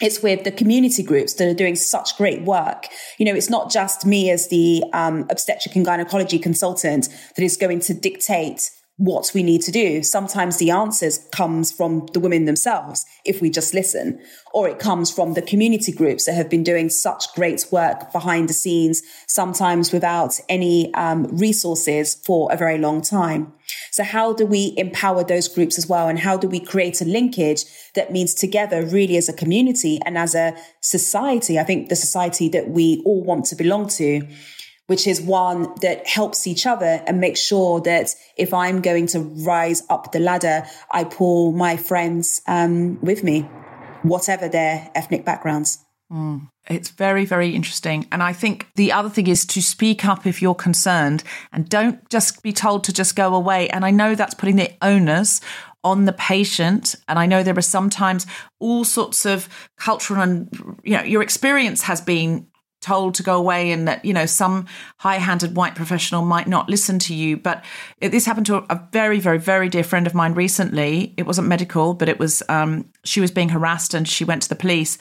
It's with the community groups that are doing such great work. You know, it's not just me as the um, obstetric and gynecology consultant that is going to dictate what we need to do. Sometimes the answers comes from the women themselves if we just listen, or it comes from the community groups that have been doing such great work behind the scenes, sometimes without any um, resources for a very long time. So how do we empower those groups as well? And how do we create a linkage that means together really as a community and as a society? I think the society that we all want to belong to which is one that helps each other and makes sure that if I'm going to rise up the ladder, I pull my friends um, with me, whatever their ethnic backgrounds. Mm. It's very, very interesting. And I think the other thing is to speak up if you're concerned and don't just be told to just go away. And I know that's putting the onus on the patient. And I know there are sometimes all sorts of cultural and, you know, your experience has been told to go away and that you know some high-handed white professional might not listen to you. But it, this happened to a, very very very dear friend of mine recently. It wasn't medical but it was um, she was being harassed and she went to the police.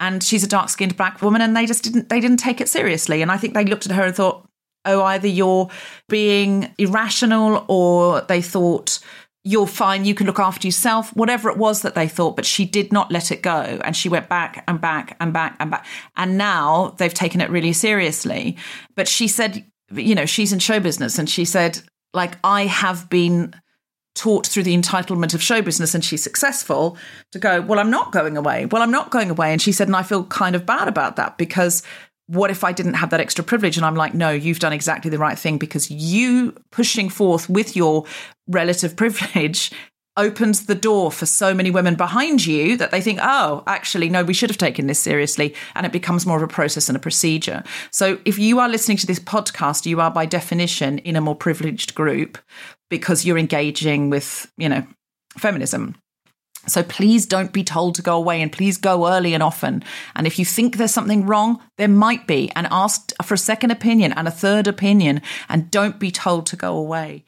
And she's a dark-skinned black woman and they just didn't they didn't take it seriously. And i think they looked at her and thought oh either you're being irrational or they thought you're fine, you can look after yourself, whatever it was that they thought, but she did not let it go. And she went back and back and back and back. And now they've taken it really seriously. But she said, you know, she's in show business and she said, like, I have been taught through the entitlement of show business and she's successful to go, well, I'm not going away. Well, I'm not going away. And she said, and I feel kind of bad about that because what if I didn't have that extra privilege? And I'm like, no, you've done exactly the right thing because you pushing forth with your relative privilege opens the door for so many women behind you that they think, oh, actually, no, we should have taken this seriously. And it becomes more of a process and a procedure. So if you are listening to this podcast, you are by definition in a more privileged group because you're engaging with, you know, feminism. So please don't be told to go away and please go early and often. And if you think there's something wrong, there might be. And ask for a second opinion and a third opinion. And don't be told to go away.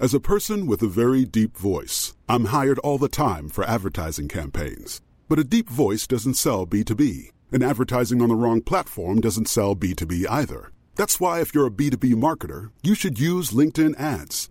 As a person with a very deep voice, I'm hired all the time for advertising campaigns. But a deep voice doesn't sell B2B, and advertising on the wrong platform doesn't sell B2B either. That's why, if you're a B2B marketer, you should use LinkedIn ads.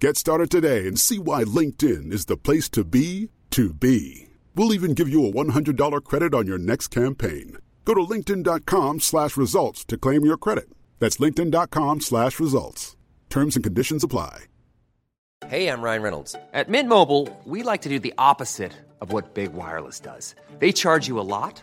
Get started today and see why LinkedIn is the place to be to be. We'll even give you a $100 credit on your next campaign. Go to linkedin.com slash results to claim your credit. That's linkedin.com slash results. Terms and conditions apply. Hey, I'm Ryan Reynolds. At Mint Mobile, we like to do the opposite of what Big Wireless does. They charge you a lot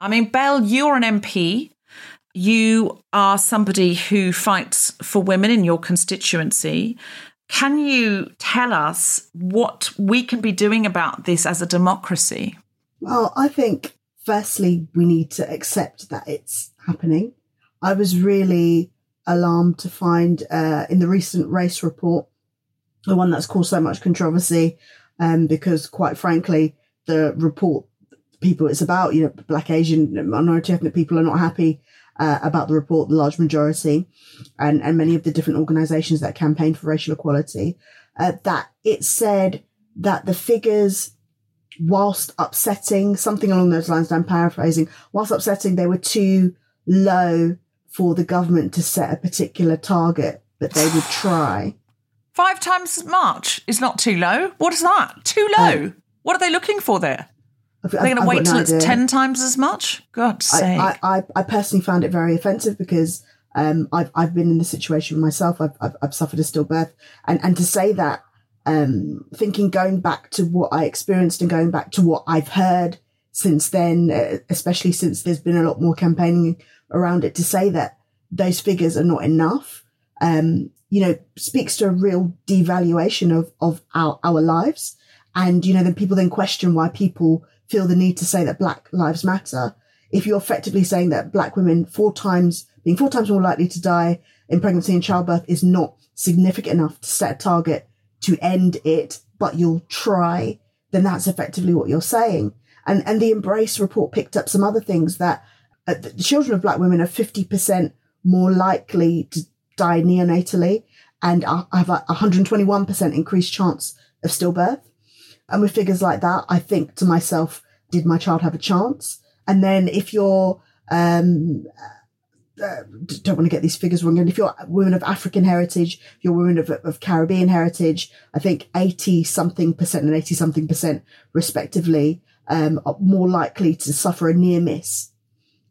I mean, Bell, you're an MP. You are somebody who fights for women in your constituency. Can you tell us what we can be doing about this as a democracy? Well, I think firstly, we need to accept that it's happening. I was really alarmed to find uh, in the recent race report, the one that's caused so much controversy, um, because quite frankly, the report people it's about, you know, black, Asian, minority ethnic people are not happy uh, about the report, the large majority, and, and many of the different organizations that campaign for racial equality, uh, that it said that the figures, whilst upsetting, something along those lines, I'm paraphrasing, whilst upsetting, they were too low for the government to set a particular target, but they would try. Five times as much is not too low. What is that? Too low. Um, what are they looking for there? They're going to wait till it's idea. 10 times as much? God's sake. I, I, I, I personally found it very offensive because um, I've, I've been in the situation myself. I've, I've, I've suffered a stillbirth. And, and to say that, um, thinking going back to what I experienced and going back to what I've heard since then, uh, especially since there's been a lot more campaigning around it, to say that those figures are not enough, um, you know, speaks to a real devaluation of, of our, our lives. And, you know, then people then question why people feel the need to say that Black Lives Matter. If you're effectively saying that Black women four times, being four times more likely to die in pregnancy and childbirth is not significant enough to set a target to end it, but you'll try, then that's effectively what you're saying. And, and the MBRRACE report picked up some other things that uh, the children of Black women are 50% more likely to die neonatally and have a 121% increased chance of stillbirth. And with figures like that, I think to myself, did my child have a chance? And then if you're, um, uh, don't want to get these figures wrong. And if you're women of African heritage, if you're women of, of Caribbean heritage, I think 80 something percent and 80 something percent respectively, um, are more likely to suffer a near miss.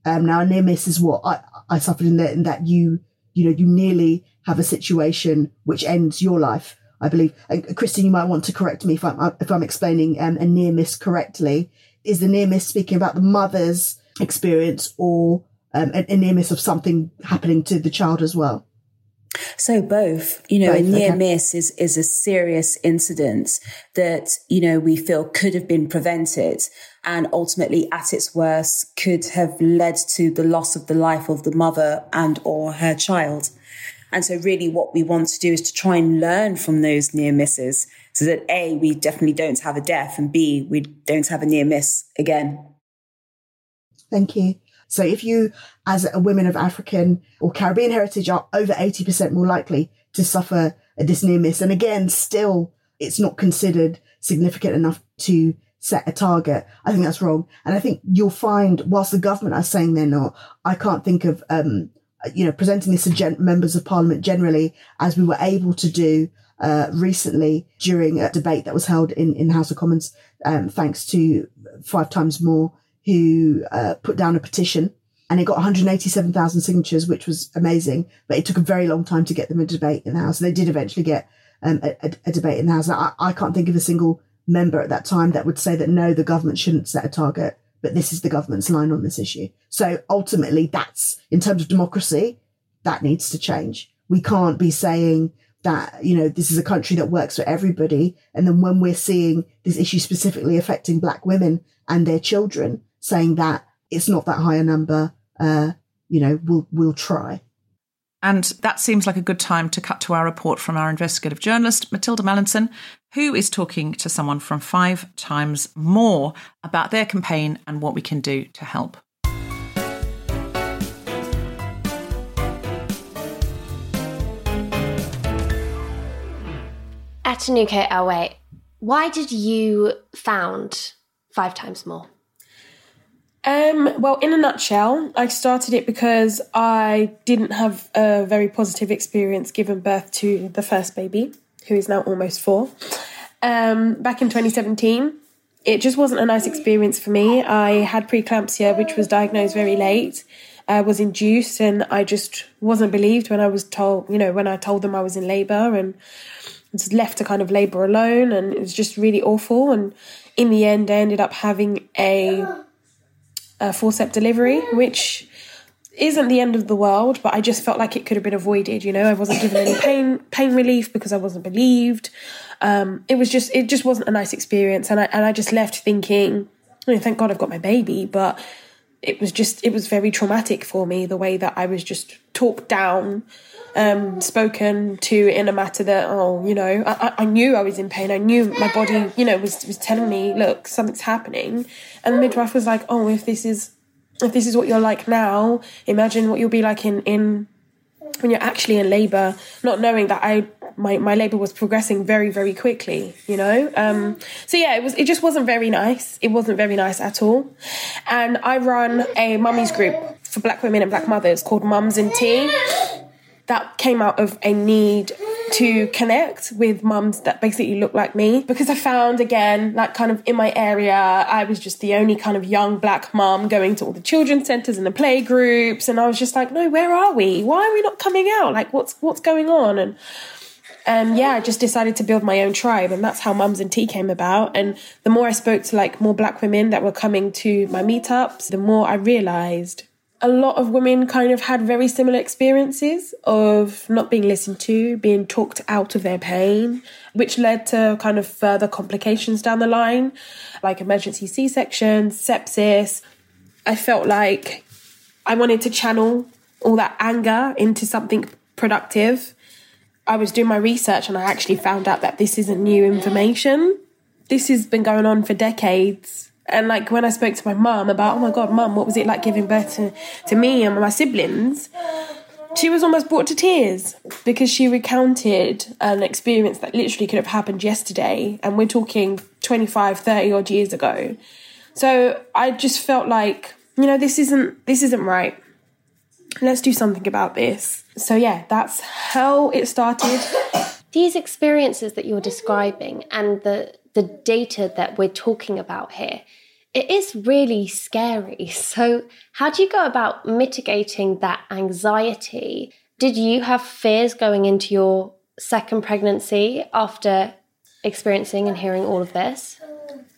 Um, now a near miss is what I, I suffered in that, in that you, you know, you nearly have a situation which ends your life. I believe, and Christine, you might want to correct me if I'm, if I'm explaining um, a near miss correctly. Is the near miss speaking about the mother's experience or um, a, a near miss of something happening to the child as well? So both, you know, Both, a near okay. miss is, is a serious incident that, you know, we feel could have been prevented and ultimately at its worst could have led to the loss of the life of the mother and or her child. And so really what we want to do is to try and learn from those near misses so that A, we definitely don't have a death and B, we don't have a near miss again. Thank you. So if you, as a women of African or Caribbean heritage, are over 80% more likely to suffer a this near miss, and again, still, it's not considered significant enough to set a target. I think that's wrong. And I think you'll find, whilst the government are saying they're not, I can't think of, um, you know, presenting this to gen- members of parliament generally, as we were able to do uh, recently during a debate that was held in, in the House of Commons, um, thanks to five times more who uh, put down a petition and it got 187,000 signatures, which was amazing. But it took a very long time to get them a debate in the House. They did eventually get um, a, a, a debate in the House. I, I can't think of a single member at that time that would say that no, the government shouldn't set a target, but this is the government's line on this issue. So ultimately, that's in terms of democracy, that needs to change. We can't be saying that, you know, this is a country that works for everybody. And then when we're seeing this issue specifically affecting black women and their children, saying that it's not that high a number, uh, you know, we'll, we'll try. And that seems like a good time to cut to our report from our investigative journalist, Mathilda Mallinson, who is talking to someone from Five Times More about their campaign and what we can do to help. Atinuke Awe, why did you found Five Times More? Um, well, in a nutshell, I started it because I didn't have a very positive experience giving birth to the first baby, who is now almost four. Um, back in 2017, it just wasn't a nice experience for me. I had preeclampsia, which was diagnosed very late. I was induced, and I just wasn't believed when I was told, you know, when I told them I was in labour and was left to kind of labour alone, and it was just really awful. And in the end, I ended up having a a forceps delivery, which isn't the end of the world, but I just felt like it could have been avoided. You know, I wasn't given any pain pain relief because I wasn't believed. Um, it was just it just wasn't a nice experience, and I and I just left thinking, mean, thank God I've got my baby, but it was just it was very traumatic for me the way that I was just talked down, um, spoken to in a matter that oh you know I, I knew I was in pain. I knew my body you know was was telling me look something's happening, and the midwife was like oh if this is if this is what you're like now, imagine what you'll be like in in when you're actually in labor, not knowing that I my, my labor was progressing very very quickly you know um, so yeah it was it just wasn't very nice it wasn't very nice at all and i run a mummies group for black women and black mothers called Mums and Tea that came out of a need to connect with mums that basically look like me because I found again, like kind of in my area, I was just the only kind of young black mum going to all the children's centres and the play groups, and I was just like, no, where are we? Why are we not coming out? Like, what's what's going on? And um, yeah, I just decided to build my own tribe, and that's how Mums and Tea came about. And the more I spoke to like more Black women that were coming to my meetups, the more I realized a lot of women kind of had very similar experiences of not being listened to, being talked out of their pain, which led to kind of further complications down the line, like emergency C sections, sepsis. I felt like I wanted to channel all that anger into something productive. I was doing my research and I actually found out that this isn't new information. This has been going on for decades. And like when I spoke to my mum about, oh my God, mum, what was it like giving birth to, to me and my siblings? She was almost brought to tears because she recounted an experience that literally could have happened yesterday. And we're talking 25, 30 odd years ago. So I just felt like, you know, this isn't this isn't right. Let's do something about this. So yeah, that's how it started. These experiences that you're describing and the the data that we're talking about here, it is really scary. So, how do you go about mitigating that anxiety? Did you have fears going into your second pregnancy after experiencing and hearing all of this?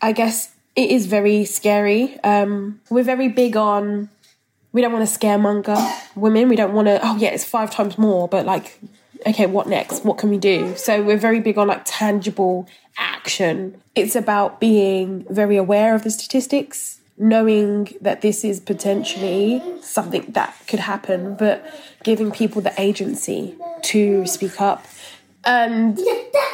I guess it is very scary. Um, we're very big on we don't want to scaremonger women. We don't want to, oh yeah, it's five times more, but like, okay, what next? What can we do? So we're very big on like tangible action. It's about being very aware of the statistics, knowing that this is potentially something that could happen, but giving people the agency to speak up. And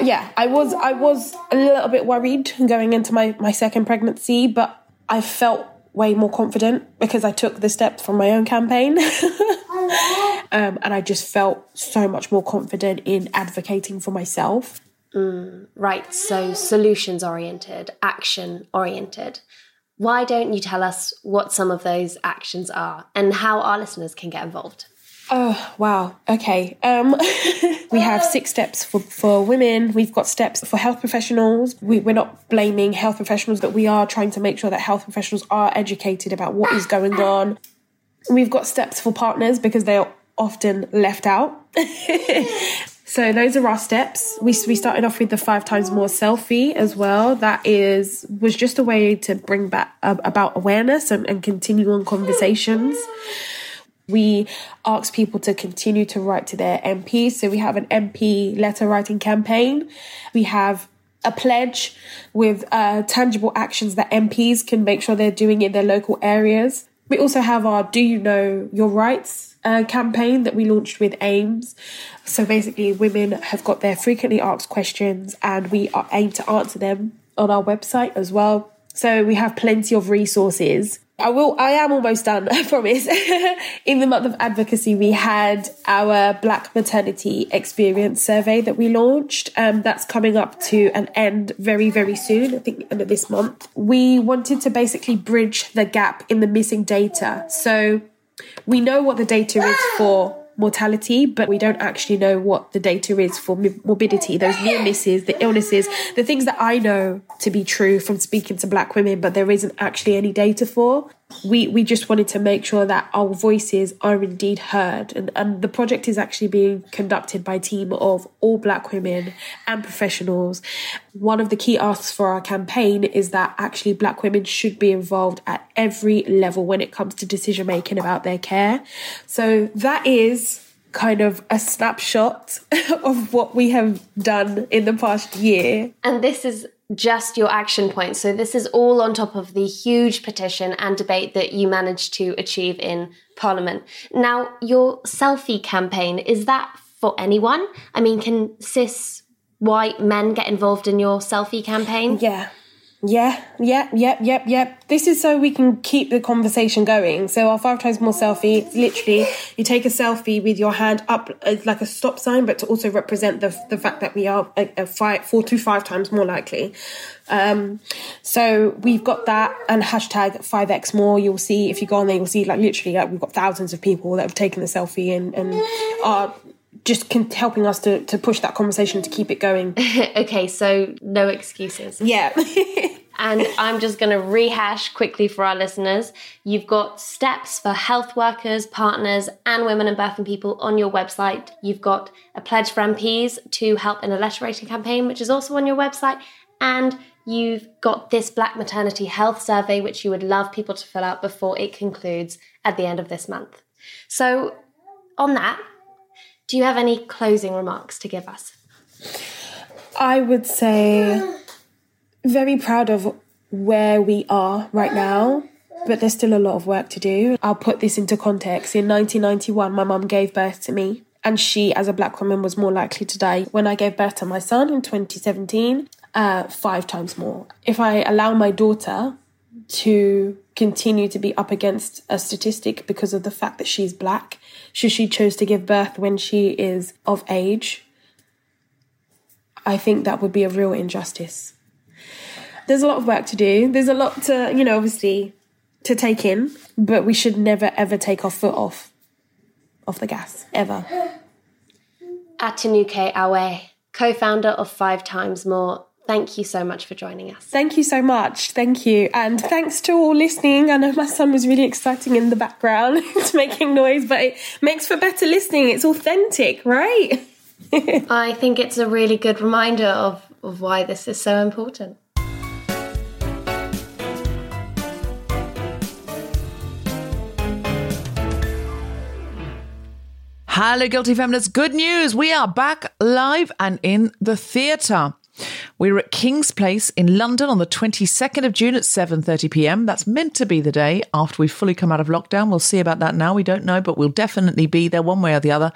yeah, I was I was a little bit worried going into my, my second pregnancy, but I felt way more confident because I took the steps from my own campaign. um, and I just felt so much more confident in advocating for myself. Mm, right, so solutions oriented, action oriented. Why don't you tell us what some of those actions are and how our listeners can get involved? Oh, wow. Okay. Um, we have six steps for, for women. We've got steps for health professionals. We, we're not blaming health professionals, but we are trying to make sure that health professionals are educated about what is going on. We've got steps for partners because they are often left out. so those are our steps. We, we started off with the five times more selfie as well. That is was just a way to bring back uh, about awareness and, and continue on conversations. We ask people to continue to write to their MPs. So we have an MP letter writing campaign. We have a pledge with uh, tangible actions that MPs can make sure they're doing in their local areas. We also have our Do You Know Your Rights uh, campaign that we launched with AIMS. So basically, women have got their frequently asked questions and we aim to answer them on our website as well. So we have plenty of resources I will. I am almost done. I promise. In the month of advocacy, we had our Black Maternity Experience Survey that we launched. Um, that's coming up to an end very, very soon. I think end of this month. We wanted to basically bridge the gap in the missing data. So we know what the data is for mortality, but we don't actually know what the data is for morbidity, those near misses, the illnesses, the things that I know to be true from speaking to black women, but there isn't actually any data for. We we just wanted to make sure that our voices are indeed heard. And, and the project is actually being conducted by a team of all black women and professionals. One of the key asks for our campaign is that actually black women should be involved at every level when it comes to decision making about their care. So that is kind of a snapshot of what we have done in the past year. And this is just your action points. So this is all on top of the huge petition and debate that you managed to achieve in Parliament. Now, your selfie campaign, is that for anyone? I mean, can cis white men get involved in your selfie campaign? Yeah. Yeah, yep, yep, yep, yep. This is so we can keep the conversation going. So our five times more selfie, literally you take a selfie with your hand up uh, like a stop sign, but to also represent the the fact that we are a, a five, four to five times more likely. Um, so we've got that and hashtag 5x more. You'll see if you go on there, you'll see like literally like we've got thousands of people that have taken the selfie and, and are just helping us to, to push that conversation to keep it going. okay, so no excuses. Yeah. and I'm just going to rehash quickly for our listeners. You've got steps for health workers, partners, and women and birthing people on your website. You've got a pledge for MPs to help in a letter writing campaign, which is also on your website. And you've got this Black Maternity Health Survey, which you would love people to fill out before it concludes at the end of this month. So, on that, do you have any closing remarks to give us? I would say very proud of where we are right now, but there's still a lot of work to do. I'll put this into context. In 1991, my mum gave birth to me, and she, as a black woman, was more likely to die. When I gave birth to my son in 2017, uh, five times more. If I allow my daughter to continue to be up against a statistic because of the fact that she's black, should she choose to give birth when she is of age, I think that would be a real injustice. There's a lot of work to do. There's a lot to, you know, obviously to take in, but we should never ever take our foot off off the gas ever. Atinuke Awe, co-founder of Five Times More, Thank you so much for joining us. Thank you so much. Thank you. And thanks to all listening. I know my son was really exciting in the background. it's making noise, but it makes for better listening. It's authentic, right? I think it's a really good reminder of, of why this is so important. Hello, Guilty Feminists. Good news. We are back live and in the theatre. We're at Kings Place in London on the 22nd of June at 7:30 p.m. That's meant to be the day after we've fully come out of lockdown. We'll see about that now. We don't know, but we'll definitely be there one way or the other.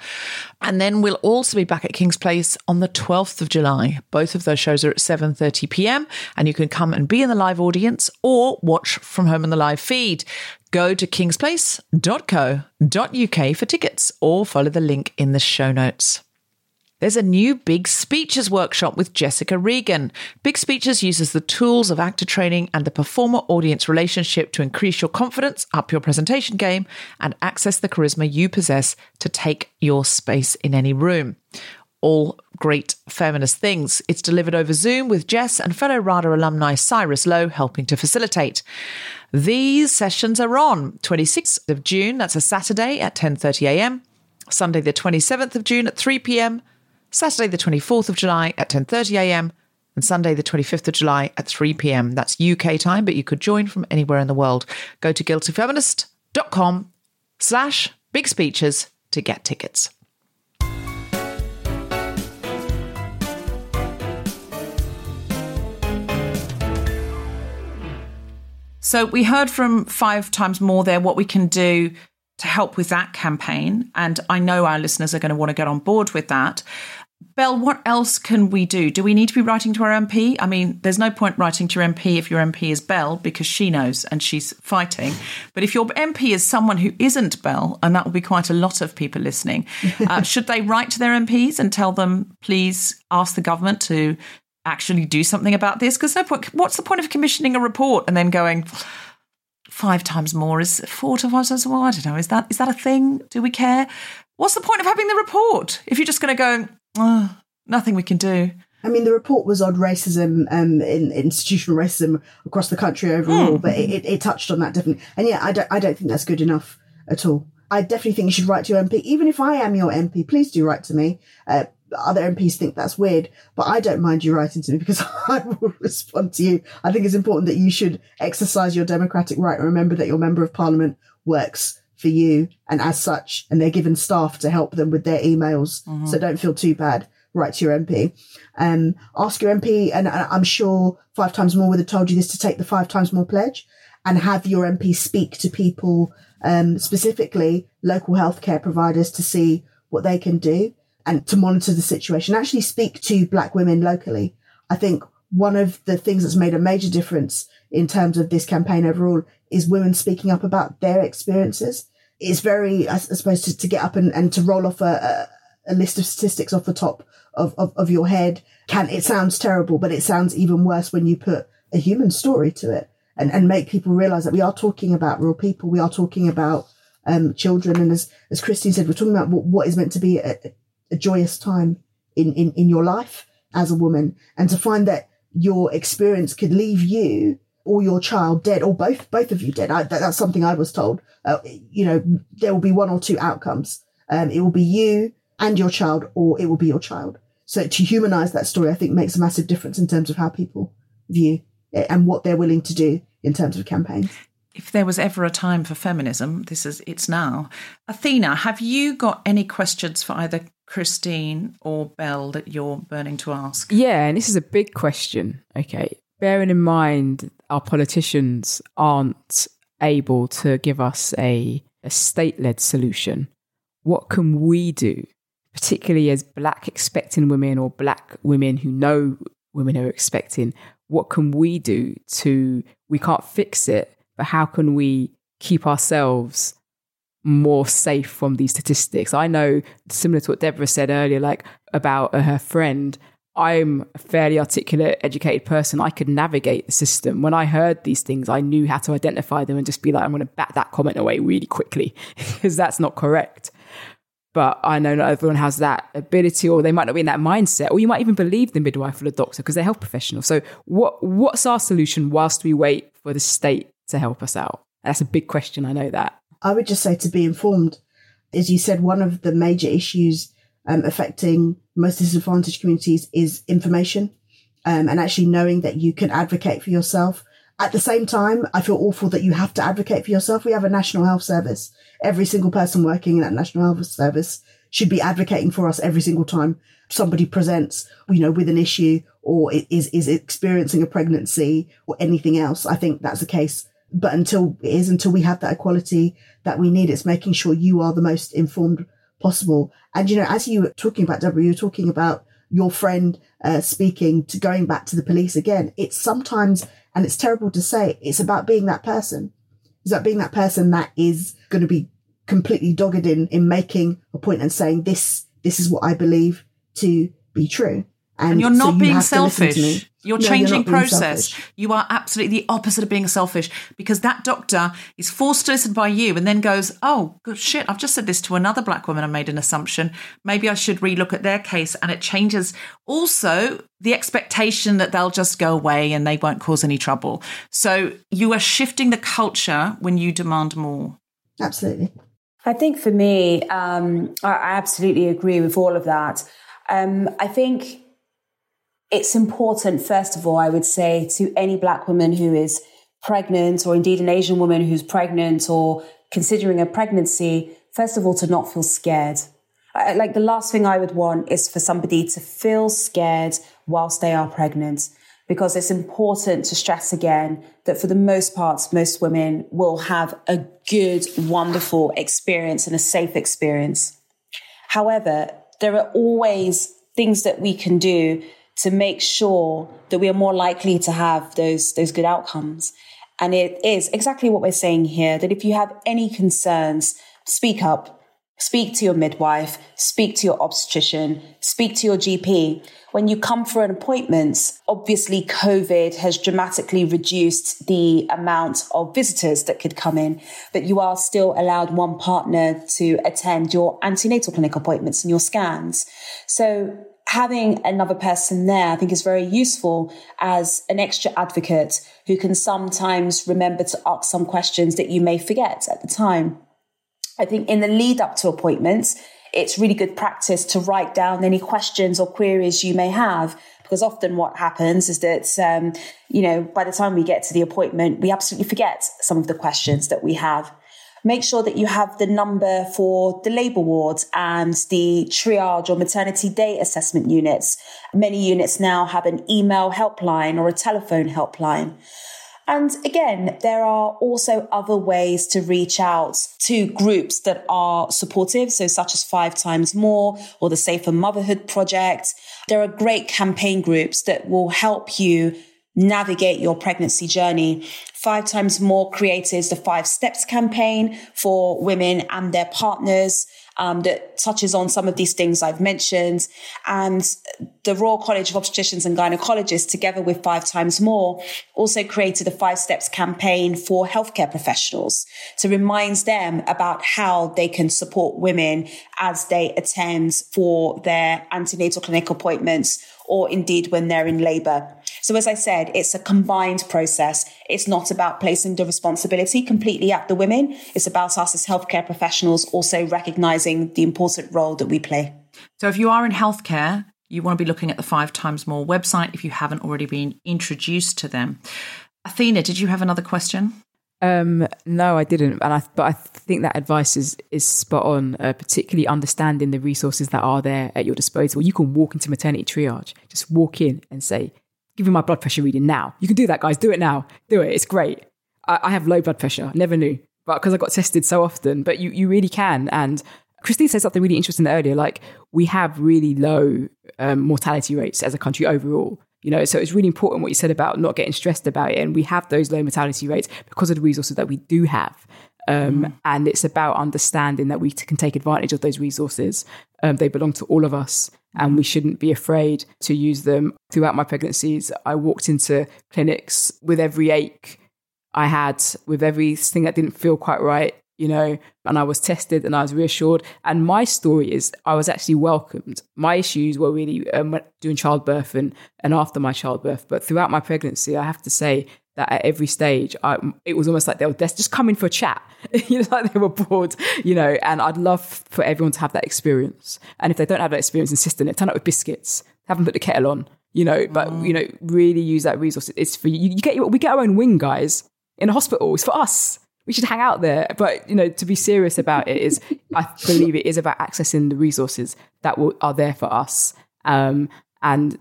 And then we'll also be back at Kings Place on the 12th of July. Both of those shows are at 7:30 p.m. and you can come and be in the live audience or watch from home in the live feed. Go to kingsplace.co.uk for tickets or follow the link in the show notes. There's a new Big Speeches workshop with Jessica Regan. Big Speeches uses the tools of actor training and the performer audience relationship to increase your confidence, up your presentation game, and access the charisma you possess to take your space in any room. All great feminist things. It's delivered over Zoom with Jess and fellow RADA alumni Cyrus Lowe helping to facilitate. These sessions are on 26th of June, that's a Saturday at 10:30 a.m., Sunday the 27th of June at 3 p.m., Saturday the 24th of July at 10.30am and Sunday the 25th of July at 3pm. That's UK time, but you could join from anywhere in the world. Go to guiltyfeminist.com slash big speeches to get tickets. So we heard from five times more there what we can do to help with that campaign. And I know our listeners are going to want to get on board with that. Bell, what else can we do? Do we need to be writing to our MP? I mean, there's no point writing to your MP if your MP is Bell because she knows and she's fighting. But if your MP is someone who isn't Bell, and that will be quite a lot of people listening, uh, should they write to their MPs and tell them, please ask the government to actually do something about this? Because no point. What's the point of commissioning a report and then going? Five times more is four to five times more. I don't know. Is that is that a thing? Do we care? What's the point of having the report if you're just going to go? Oh, nothing we can do. I mean, the report was on racism, um, in institutional racism across the country overall, Mm. but it, it, it touched on that definitely. And yeah, I don't, I don't think that's good enough at all. I definitely think you should write to your MP. Even if I am your MP, please do write to me. Uh, other MPs think that's weird, but I don't mind you writing to me because I will respond to you. I think it's important that you should exercise your democratic right and remember that your member of parliament works for you and as such, and they're given staff to help them with their emails. So don't feel too bad. Write to your MP. Um, ask your MP, and I'm sure five times more would have told you this to take the five times more pledge and have your MP speak to people, um, specifically local healthcare providers to see what they can do and to monitor the situation. Actually speak to black women locally. I think one of the things that's made a major difference in terms of this campaign overall is women speaking up about their experiences. It's very, I suppose, to, to get up and, and to roll off a, a, a list of statistics off the top of, of, of your head can, it sounds terrible, but it sounds even worse when you put a human story to it and, and make people realize that we are talking about real people. We are talking about um, children. And as, as Christine said, we're talking about what, what is meant to be a, a joyous time in, in, in your life as a woman and to find that your experience could leave you or your child dead or both both of you dead. I, that, that's something i was told. Uh, you know there will be one or two outcomes. Um, it will be you and your child or it will be your child. So to humanize that story i think makes a massive difference in terms of how people view it and what they're willing to do in terms of campaigns. If there was ever a time for feminism, this is it's now. Athena, have you got any questions for either Christine or Bell that you're burning to ask? Yeah, and this is a big question. Okay. Bearing in mind our politicians aren't able to give us a, a state led solution, what can we do, particularly as black expecting women or black women who know women are expecting? What can we do to, we can't fix it, but how can we keep ourselves more safe from these statistics. I know, similar to what Deborah said earlier, like about uh, her friend, I'm a fairly articulate, educated person. I could navigate the system. When I heard these things, I knew how to identify them and just be like, I'm going to bat that comment away really quickly because that's not correct. But I know not everyone has that ability, or they might not be in that mindset, or you might even believe the midwife or the doctor because they're health professionals. So, what what's our solution whilst we wait for the state to help us out? That's a big question. I know that. I would just say to be informed. As you said, one of the major issues um, affecting most disadvantaged communities is information um, and actually knowing that you can advocate for yourself. At the same time, I feel awful that you have to advocate for yourself. We have a national health service. Every single person working in that national health service should be advocating for us every single time somebody presents, you know, with an issue or is, is experiencing a pregnancy or anything else. I think that's the case but until it is until we have that equality that we need, it's making sure you are the most informed possible. And you know, as you were talking about Deborah, you were talking about your friend uh, speaking to going back to the police again. It's sometimes, and it's terrible to say, it's about being that person. It's about being that person that is going to be completely dogged in in making a point and saying this this is what I believe to be true. And you're so not you being have to listen to me. selfish. You're No, changing not being process. You are absolutely the opposite of being selfish because that doctor is forced to listen by you and then goes, Oh, good shit, I've just said this to another black woman and made an assumption. Maybe I should relook at their case. And it changes also the expectation that they'll just go away and they won't cause any trouble. So you are shifting the culture when you demand more. Absolutely. I think for me, um, I I absolutely agree with all of that. Um, I think it's important, first of all, I would say to any black woman who is pregnant, or indeed an Asian woman who's pregnant or considering a pregnancy, first of all, to not feel scared. I, like the last thing I would want is for somebody to feel scared whilst they are pregnant, because it's important to stress again that for the most part, most women will have a good, wonderful experience and a safe experience. However, there are always things that we can do to make sure that we are more likely to have those those good outcomes. And it is exactly what we're saying here that if you have any concerns, speak up, speak to your midwife, speak to your obstetrician, speak to your GP. When you come for an appointment, obviously COVID has dramatically reduced the amount of visitors that could come in, but you are still allowed one partner to attend your antenatal clinic appointments and your scans. So having another person there, I think is very useful as an extra advocate who can sometimes remember to ask some questions that you may forget at the time. I think in the lead up to appointments, it's really good practice to write down any questions or queries you may have. Because often what happens is that, um, you know, by the time we get to the appointment, we absolutely forget some of the questions that we have. Make sure that you have the number for the labour wards and the triage or maternity day assessment units. Many units now have an email helpline or a telephone helpline. And again, there are also other ways to reach out to groups that are supportive, so such as Five Times More or the Safer Motherhood Project. There are great campaign groups that will help you navigate your pregnancy journey. Five Times More created the Five Steps campaign for women and their partners um, that touches on some of these things I've mentioned. And the Royal College of Obstetricians and Gynecologists, together with Five Times More, also created a Five Steps campaign for healthcare professionals to remind them about how they can support women as they attend for their antenatal clinic appointments or indeed when they're in labor. So as I said, it's a combined process. It's not about placing the responsibility completely at the women. It's about us as healthcare professionals also recognizing the important role that we play. So if you are in healthcare, you want to be looking at the Five Times More website if you haven't already been introduced to them. Athena, did you have another question? Um, no, I didn't, and I but I think that advice is is spot on. Uh, particularly understanding the resources that are there at your disposal. You can walk into maternity triage, just walk in and say, "Give me my blood pressure reading now." You can do that, guys. Do it now. Do it. It's great. I, I have low blood pressure. Never knew, but because I got tested so often. But you you really can. And Christine said something really interesting earlier. Like we have really low um, mortality rates as a country overall. You know, so it's really important what you said about not getting stressed about it. And we have those low mortality rates because of the resources that we do have. Um, mm. And it's about understanding that we t- can take advantage of those resources. Um, they belong to all of us, and we shouldn't be afraid to use them. Throughout my pregnancies, I walked into clinics with every ache I had, with everything that didn't feel quite right you know, and I was tested and I was reassured. And my story is I was actually welcomed. My issues were really um, doing childbirth and, and after my childbirth. But throughout my pregnancy, I have to say that at every stage, I, it was almost like they were just coming for a chat, you know, like they were bored, you know, and I'd love for everyone to have that experience. And if they don't have that experience, insist on it. Turn up with biscuits, have them put the kettle on, you know, but, mm. you know, really use that resource. It's for you. You get, we get our own wing, guys, in a hospital. It's for us we should hang out there. But you know, to be serious about it is, I believe it is about accessing the resources that will, are there for us. Um, and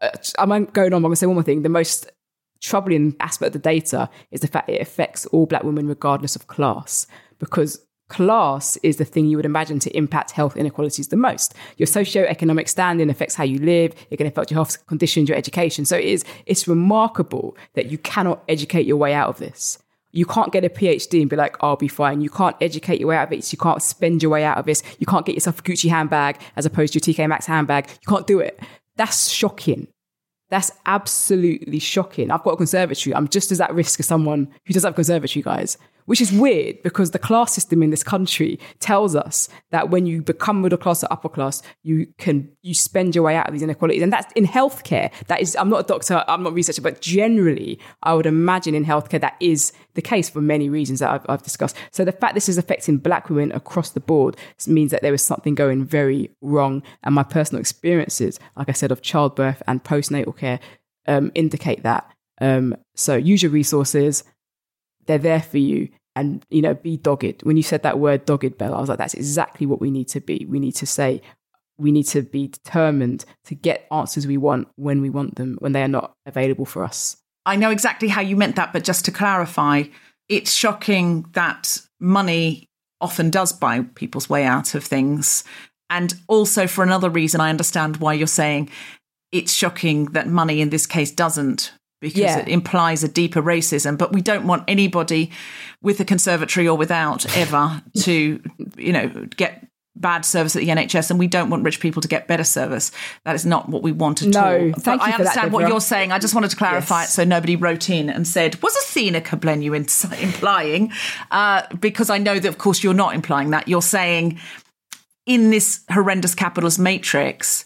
uh, I'm going on. I'm going to say one more thing. The most troubling aspect of the data is the fact it affects all Black women regardless of class, because class is the thing you would imagine to impact health inequalities the most. Your socio-economic standing affects how you live. It can affect your health conditions, your education. So it is, it's remarkable that you cannot educate your way out of this. You can't get a PhD and be like, I'll be fine. You can't educate your way out of it. You can't spend your way out of this. You can't get yourself a Gucci handbag as opposed to a TK Maxx handbag. You can't do it. That's shocking. That's absolutely shocking. I've got a conservatory. I'm just as at risk as someone who doesn't have a conservatory, guys which is weird because the class system in this country tells us that when you become middle class or upper class, you can you spend your way out of these inequalities, and that's in healthcare. That is, I'm not a doctor, I'm not a researcher, but generally, I would imagine in healthcare that is the case for many reasons that I've, I've discussed. So the fact this is affecting Black women across the board means that there is something going very wrong, and my personal experiences, like I said, of childbirth and postnatal care, um, indicate that. Um, so use your resources they're there for you and you know be dogged. When you said that word dogged Bell i was like that's exactly what we need to be. We need to say we need to be determined to get answers we want when we want them when they are not available for us. I know exactly how you meant that but just to clarify it's shocking that money often does buy people's way out of things. And also, for another reason, I understand why you're saying it's shocking that money in this case doesn't, because Yeah. it implies a deeper racism. But we don't want anybody with a conservatory or without ever to, you know, get bad service at the NHS, and we don't want rich people to get better service. That is not what we want at No, all. thank but you I for that, understand what you're saying. I just wanted to clarify Yes. it so nobody wrote in and said, "Was Athena Kugblenu in- implying?" Uh, because I know that, of course, you're not implying that. You're saying in this horrendous capitalist matrix,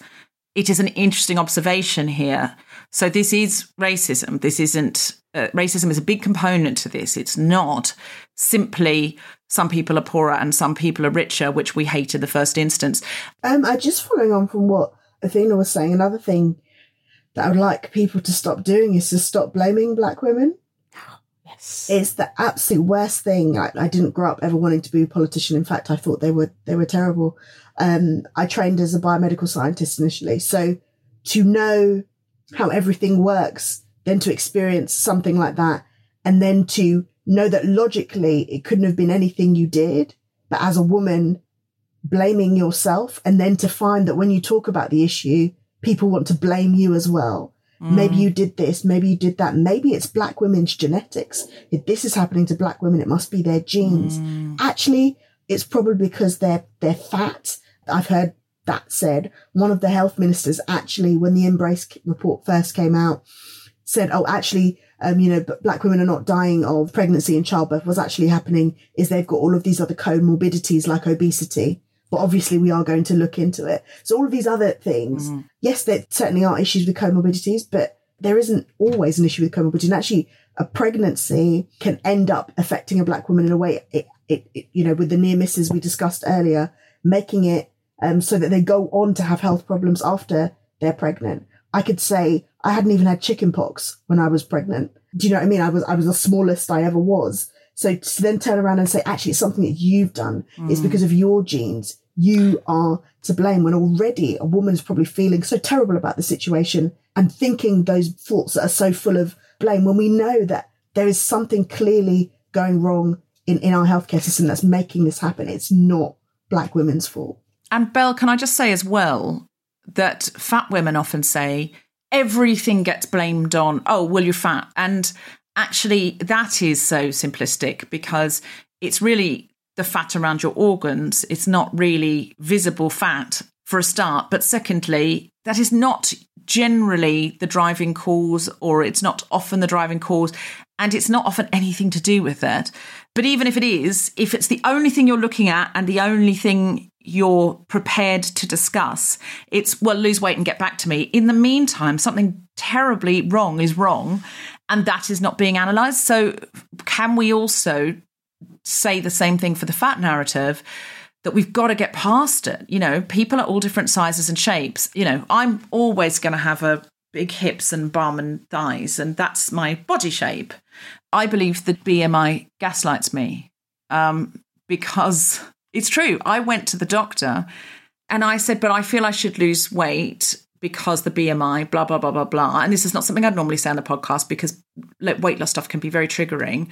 it is an interesting observation here. So this is racism. This isn't uh, racism is a big component to this. It's not simply some people are poorer and some people are richer, which we hate in the first instance. Um, I just following on from what Athena was saying. Another thing that I would like people to stop doing is to stop blaming black women. Yes. It's the absolute worst thing. I, I didn't grow up ever wanting to be a politician. In fact, I thought they were they were terrible. Um, I trained as a biomedical scientist initially, so to know how everything works, then to experience something like that, and then to know that logically it couldn't have been anything you did, but as a woman, blaming yourself, and then to find that when you talk about the issue, people want to blame you as well. Mm. Maybe you did this, maybe you did that. Maybe it's black women's genetics. If this is happening to black women, it must be their genes. Mm. Actually, it's probably because they're they're fat. I've heard that said. One of the health ministers actually, when the MBRRACE report first came out, said, "Oh, actually, um, you know, black women are not dying of pregnancy and childbirth. What's actually happening is they've got all of these other comorbidities like obesity." But obviously, we are going to look into it. So all of these other things, yes, there certainly are issues with comorbidities, but there isn't always an issue with comorbidity. And actually, a pregnancy can end up affecting a black woman in a way, it, it, it you know, with the near misses we discussed earlier, making it um, so that they go on to have health problems after they're pregnant. I could say I hadn't even had chicken pox when I was pregnant. Do you know what I mean? I was I was the smallest I ever was. So to then turn around and say, actually, it's something that you've done. It's because of your genes. You are to blame when already a woman is probably feeling so terrible about the situation and thinking those thoughts that are so full of blame when we know that there is something clearly going wrong in, in our healthcare system that's making this happen. It's not black women's fault. And Bell, can I just say as well that fat women often say everything gets blamed on, oh, well, you're fat. And actually, that is so simplistic because it's really the fat around your organs. It's not really visible fat for a start. But secondly, that is not generally the driving cause, or it's not often the driving cause, and it's not often anything to do with that. But even if it is, if it's the only thing you're looking at and the only thing you're prepared to discuss, it's, well, lose weight and get back to me. In the meantime, something terribly wrong is wrong, and that is not being analysed. So, can we also say the same thing for the fat narrative? that we've got to get past it. You know, people are all different sizes and shapes. You know, I'm always going to have a big hips and bum and thighs, and that's my body shape. I believe that BMI gaslights me um, because it's true. I went to the doctor and I said, but I feel I should lose weight because the BMI, blah, blah, blah, blah, blah. And this is not something I'd normally say on the podcast because weight loss stuff can be very triggering.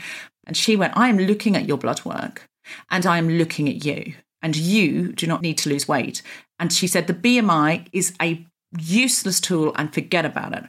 And she went, I am looking at your blood work and I am looking at you and you do not need to lose weight. And she said the BMI is a useless tool and forget about it.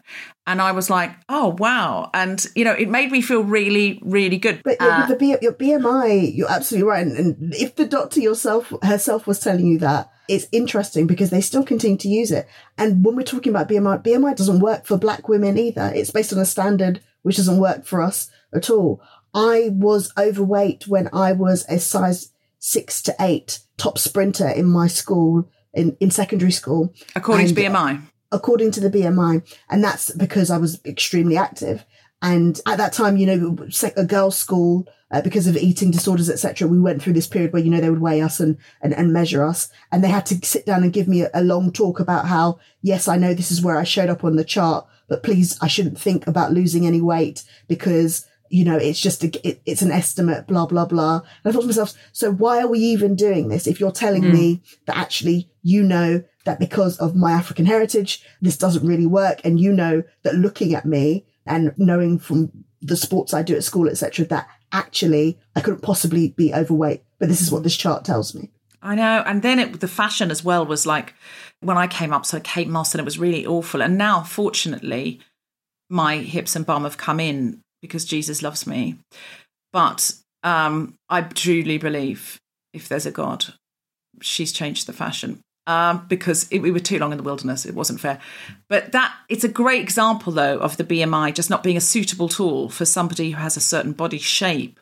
And I was like, oh, wow. And, you know, it made me feel really, really good. But Uh, with the B- your BMI, you're absolutely right. And, and if the doctor yourself herself was telling you that, it's interesting because they still continue to use it. And when we're talking about BMI, BMI doesn't work for black women either. It's based on a standard which doesn't work for us at all. I was overweight when I was a size six to eight top sprinter in my school in, in secondary school. according to BMI. according to the BMI, and that's because I was extremely active. And at that time, you know, a girls' school, uh, because of eating disorders, etc., we went through this period where you know they would weigh us and, and and measure us, and they had to sit down and give me a, a long talk about how yes, I know this is where I showed up on the chart, but please, I shouldn't think about losing any weight because you know it's just a, it, it's an estimate, blah blah blah. And I thought to myself, so why are we even doing this if you're telling hmm. me that actually you know that because of my African heritage, this doesn't really work. And you know that looking at me and knowing from the sports I do at school, etc., that actually I couldn't possibly be overweight. But this is what this chart tells me. I know. And then it, the fashion as well was like when I came up, so Kate Moss, and it was really awful. And now, fortunately, my hips and bum have come in because Jesus loves me. But um, I truly believe if there's a God, she's changed the fashion. Um, because it, we were too long in the wilderness. It wasn't fair. But that it's a great example, though, of the BMI just not being a suitable tool for somebody who has a certain body shape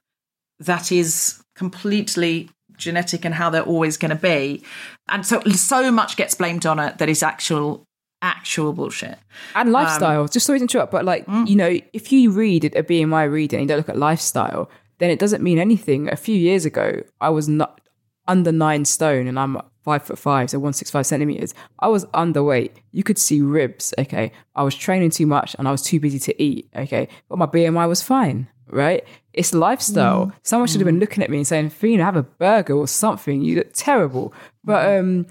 that is completely genetic and how they're always going to be. And so so much gets blamed on it that is actual actual bullshit. And lifestyle. Um, just sorry to interrupt, but like, mm. you know, if you read a BMI reading and you don't look at lifestyle, then it doesn't mean anything. A few years ago, I was not under nine stone and I'm five foot five, so 165 centimeters. I was underweight. You could see ribs. Okay. I was training too much and I was too busy to eat. Okay. But my BMI was fine, right? It's lifestyle. Mm. Someone should have been mm. looking at me and saying, Fina, have a burger or something. You look terrible. But, mm. um,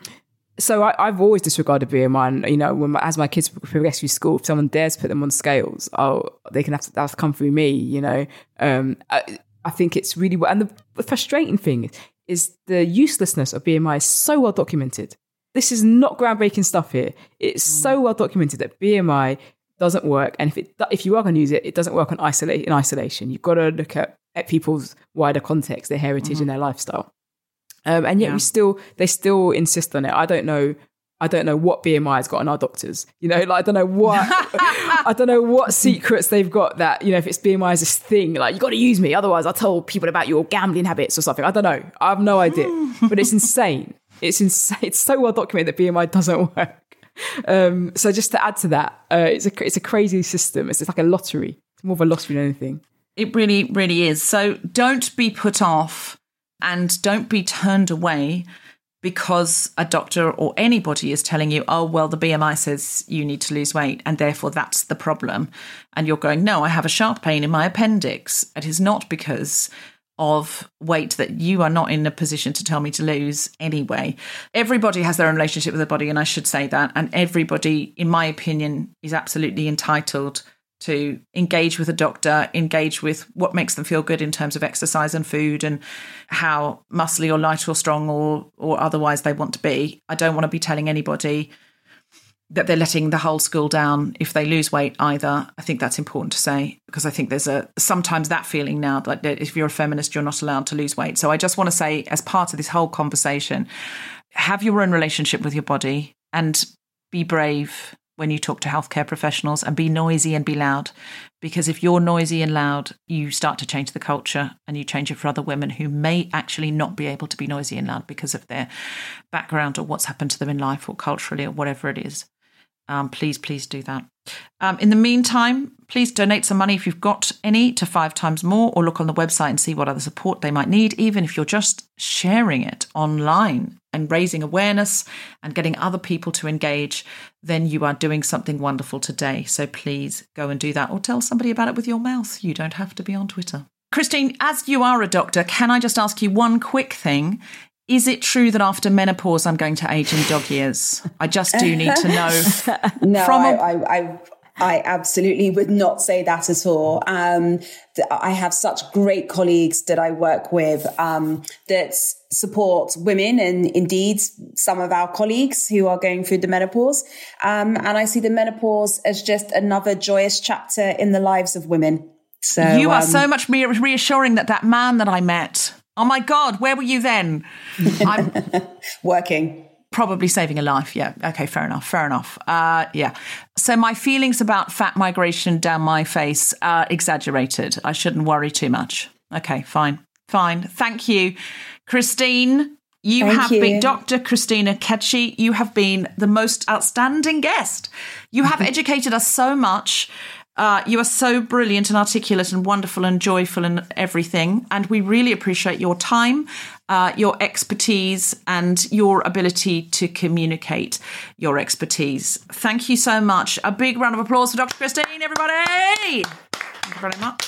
so I, have always disregarded BMI. And, you know, when my, as my kids progress through school, if someone dares put them on scales, oh, they can have to, have to come through me, you know. Um, I, I think it's really, and the, the frustrating thing is the uselessness of BMI is so well documented. This is not groundbreaking stuff here. It's mm. so well documented that BMI doesn't work, and if it if you are going to use it, it doesn't work on isolate in isolation. You've got to look at at people's wider context, their heritage, mm-hmm. and their lifestyle. Um, and yet yeah. we still they still insist on it. I don't know. I don't know what BMI has got on our doctors. You know, like I don't know what I don't know what secrets they've got that, you know, if it's BMI is this thing, like you gotta use me, otherwise I'll tell people about your gambling habits or something. I don't know. I have no idea. but it's insane. It's insane. It's so well documented that BMI doesn't work. Um, so just to add to that, uh, it's a it's a crazy system. It's, it's like a lottery. It's more of a lottery than anything. It really, really is. So don't be put off and don't be turned away because a doctor or anybody is telling you, oh, well, the BMI says you need to lose weight and therefore that's the problem. And you're going, no, I have a sharp pain in my appendix. It is not because of weight that you are not in a position to tell me to lose anyway. Everybody has their own relationship with their body, and I should say that. And everybody, in my opinion, is absolutely entitled to engage with a doctor, engage with what makes them feel good in terms of exercise and food and how muscly or light or strong or or otherwise they want to be. I don't want to be telling anybody that they're letting the whole school down if they lose weight either. I think that's important to say because I think there's a sometimes that feeling now that if you're a feminist you're not allowed to lose weight. So I just want to say as part of this whole conversation have your own relationship with your body and be brave when you talk to healthcare professionals and be noisy and be loud. Because if you're noisy and loud, you start to change the culture and you change it for other women who may actually not be able to be noisy and loud because of their background or what's happened to them in life or culturally or whatever it is. Um, please, please do that. Um, in the meantime, please donate some money if you've got any to five times more, or look on the website and see what other support they might need, even if you're just sharing it online and raising awareness and getting other people to engage, then you are doing something wonderful today. So please go and do that, or tell somebody about it with your mouth. You don't have to be on Twitter. Christine, as you are a doctor, can I just ask you one quick thing? Is it true that after menopause I'm going to age in dog years? I just do need to know. no, from a- I, I, I absolutely would not say that at all. Um, I have such great colleagues that I work with um, that support women, and indeed some of our colleagues who are going through the menopause. Um, and I see the menopause as just another joyous chapter in the lives of women. So you are so um, much reassuring that that man that I met Oh my God, where were you then? I'm working. Probably saving a life. Yeah. Okay. Fair enough. Fair enough. Uh, yeah. So my feelings about fat migration down my face are exaggerated. I shouldn't worry too much. Okay. Fine. Fine. Thank you, Christine. You Thank have you. been Dr. Christine Ekechi. You have been the most outstanding guest. You have educated us so much. Uh, you are so brilliant and articulate and wonderful and joyful and everything. And we really appreciate your time, uh, your expertise, and your ability to communicate your expertise. Thank you so much. A big round of applause for Dr. Christine, everybody. Thank you very much.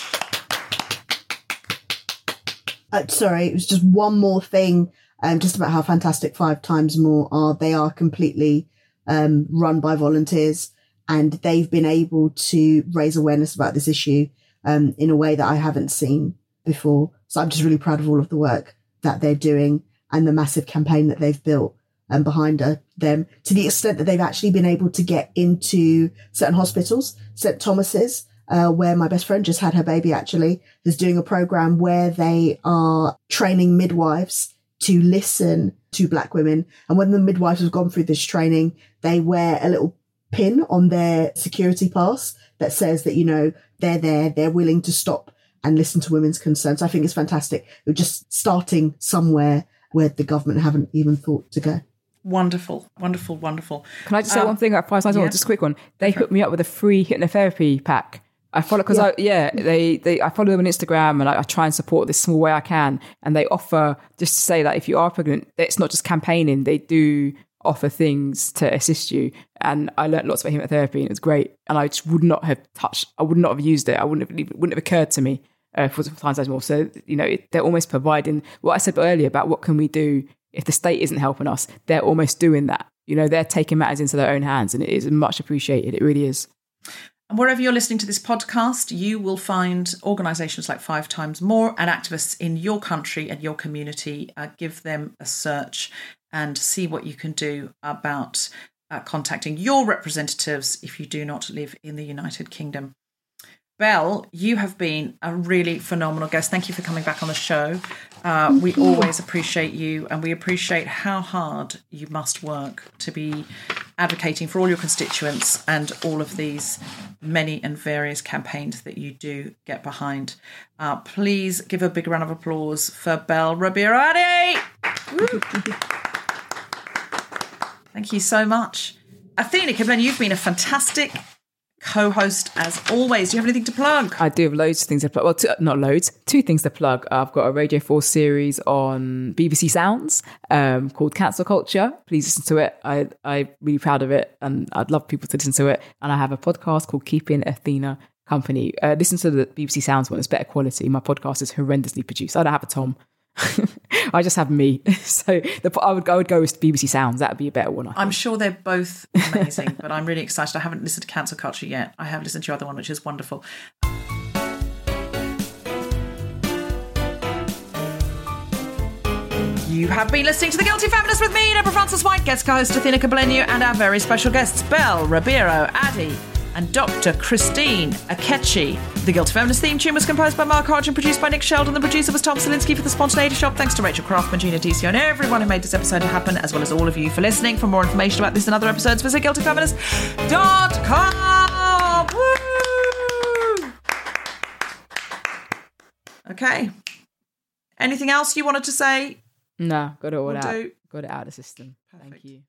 Uh, sorry, it was just one more thing, um, just about how fantastic Five Times More are. They are completely um, run by volunteers and they've been able to raise awareness about this issue um, in a way that I haven't seen before. So I'm just really proud of all of the work that they're doing. and the massive campaign that they've built and behind uh, them to the extent that they've actually been able to get into certain hospitals, St. Thomas's, uh, where my best friend just had her baby actually, is doing a program where they are training midwives to listen to black women. And when the midwives have gone through this training, they wear a little pin on their security pass that says that, you know, they're there, they're willing to stop and listen to women's concerns. I think it's fantastic. We're just starting somewhere where the government haven't even thought to go. Wonderful, wonderful, wonderful. Can I just say Um, one thing at five times yeah. Just a quick one. They hooked me up with a free hypnotherapy pack. I follow because I yeah they they I follow them on Instagram and I, I try and support this small way I can. And they offer just to say that if you are pregnant, it's not just campaigning. They do offer things to assist you. And I learned lots about hypnotherapy and it's great. And I just would not have touched. I would not have used it. I wouldn't have it wouldn't have occurred to me uh, for times more. So you know it, they're almost providing what I said earlier about what can we do if the state isn't helping us. They're almost doing that. You know they're taking matters into their own hands, and it is much appreciated. It really is. And wherever you're listening to this podcast, you will find organisations like Five Times More and activists in your country and your community. Uh, give them a search and see what you can do about uh, contacting your representatives if you do not live in the United Kingdom. Bell, you have been a really phenomenal guest. Thank you for coming back on the show. Uh, we always appreciate you, and we appreciate how hard you must work to be advocating for all your constituents and all of these many and various campaigns that you do get behind. Uh, please give a big round of applause for Bell Ribeiro-Addy. Thank you so much. Athena Kugblenu, you've been a fantastic co-host as always. Do you have anything to plug? I do have loads of things to plug. Well, two, not loads, two things to plug. I've got a Radio 4 series on BBC Sounds um, called Cancel Culture. Please listen to it. I, I'm really proud of it and I'd love people to listen to it. And I have a podcast called Keeping Athena Company. Uh, listen to the BBC Sounds one, it's better quality. My podcast is horrendously produced. I don't have a Tom. I just have me. So the, I, would, I would go with BBC Sounds. That would be a better one. I I'm sure they're both amazing, but I'm really excited. I haven't listened to Cancel Culture yet. I have listened to your other one, which is wonderful. You have been listening to The Guilty Feminist with me, Deborah Frances-White, guest co-host Athena Kugblenu, and our very special guests, Bell, Ribeiro, Addy, and Dr. Christine Ekechi. The Guilty Feminist theme tune was composed by Mark Hodge and produced by Nick Sheldon. The producer was Tom Salinsky for The Spontaneity Shop. Thanks to Rachel Craftman, Gina Dicio, and everyone who made this episode happen, as well as all of you for listening. For more information about this and other episodes, visit guiltyfeminist.com. Woo! Okay. Anything else you wanted to say? no, got it all Will out. do. Got it out of the system. Thank you.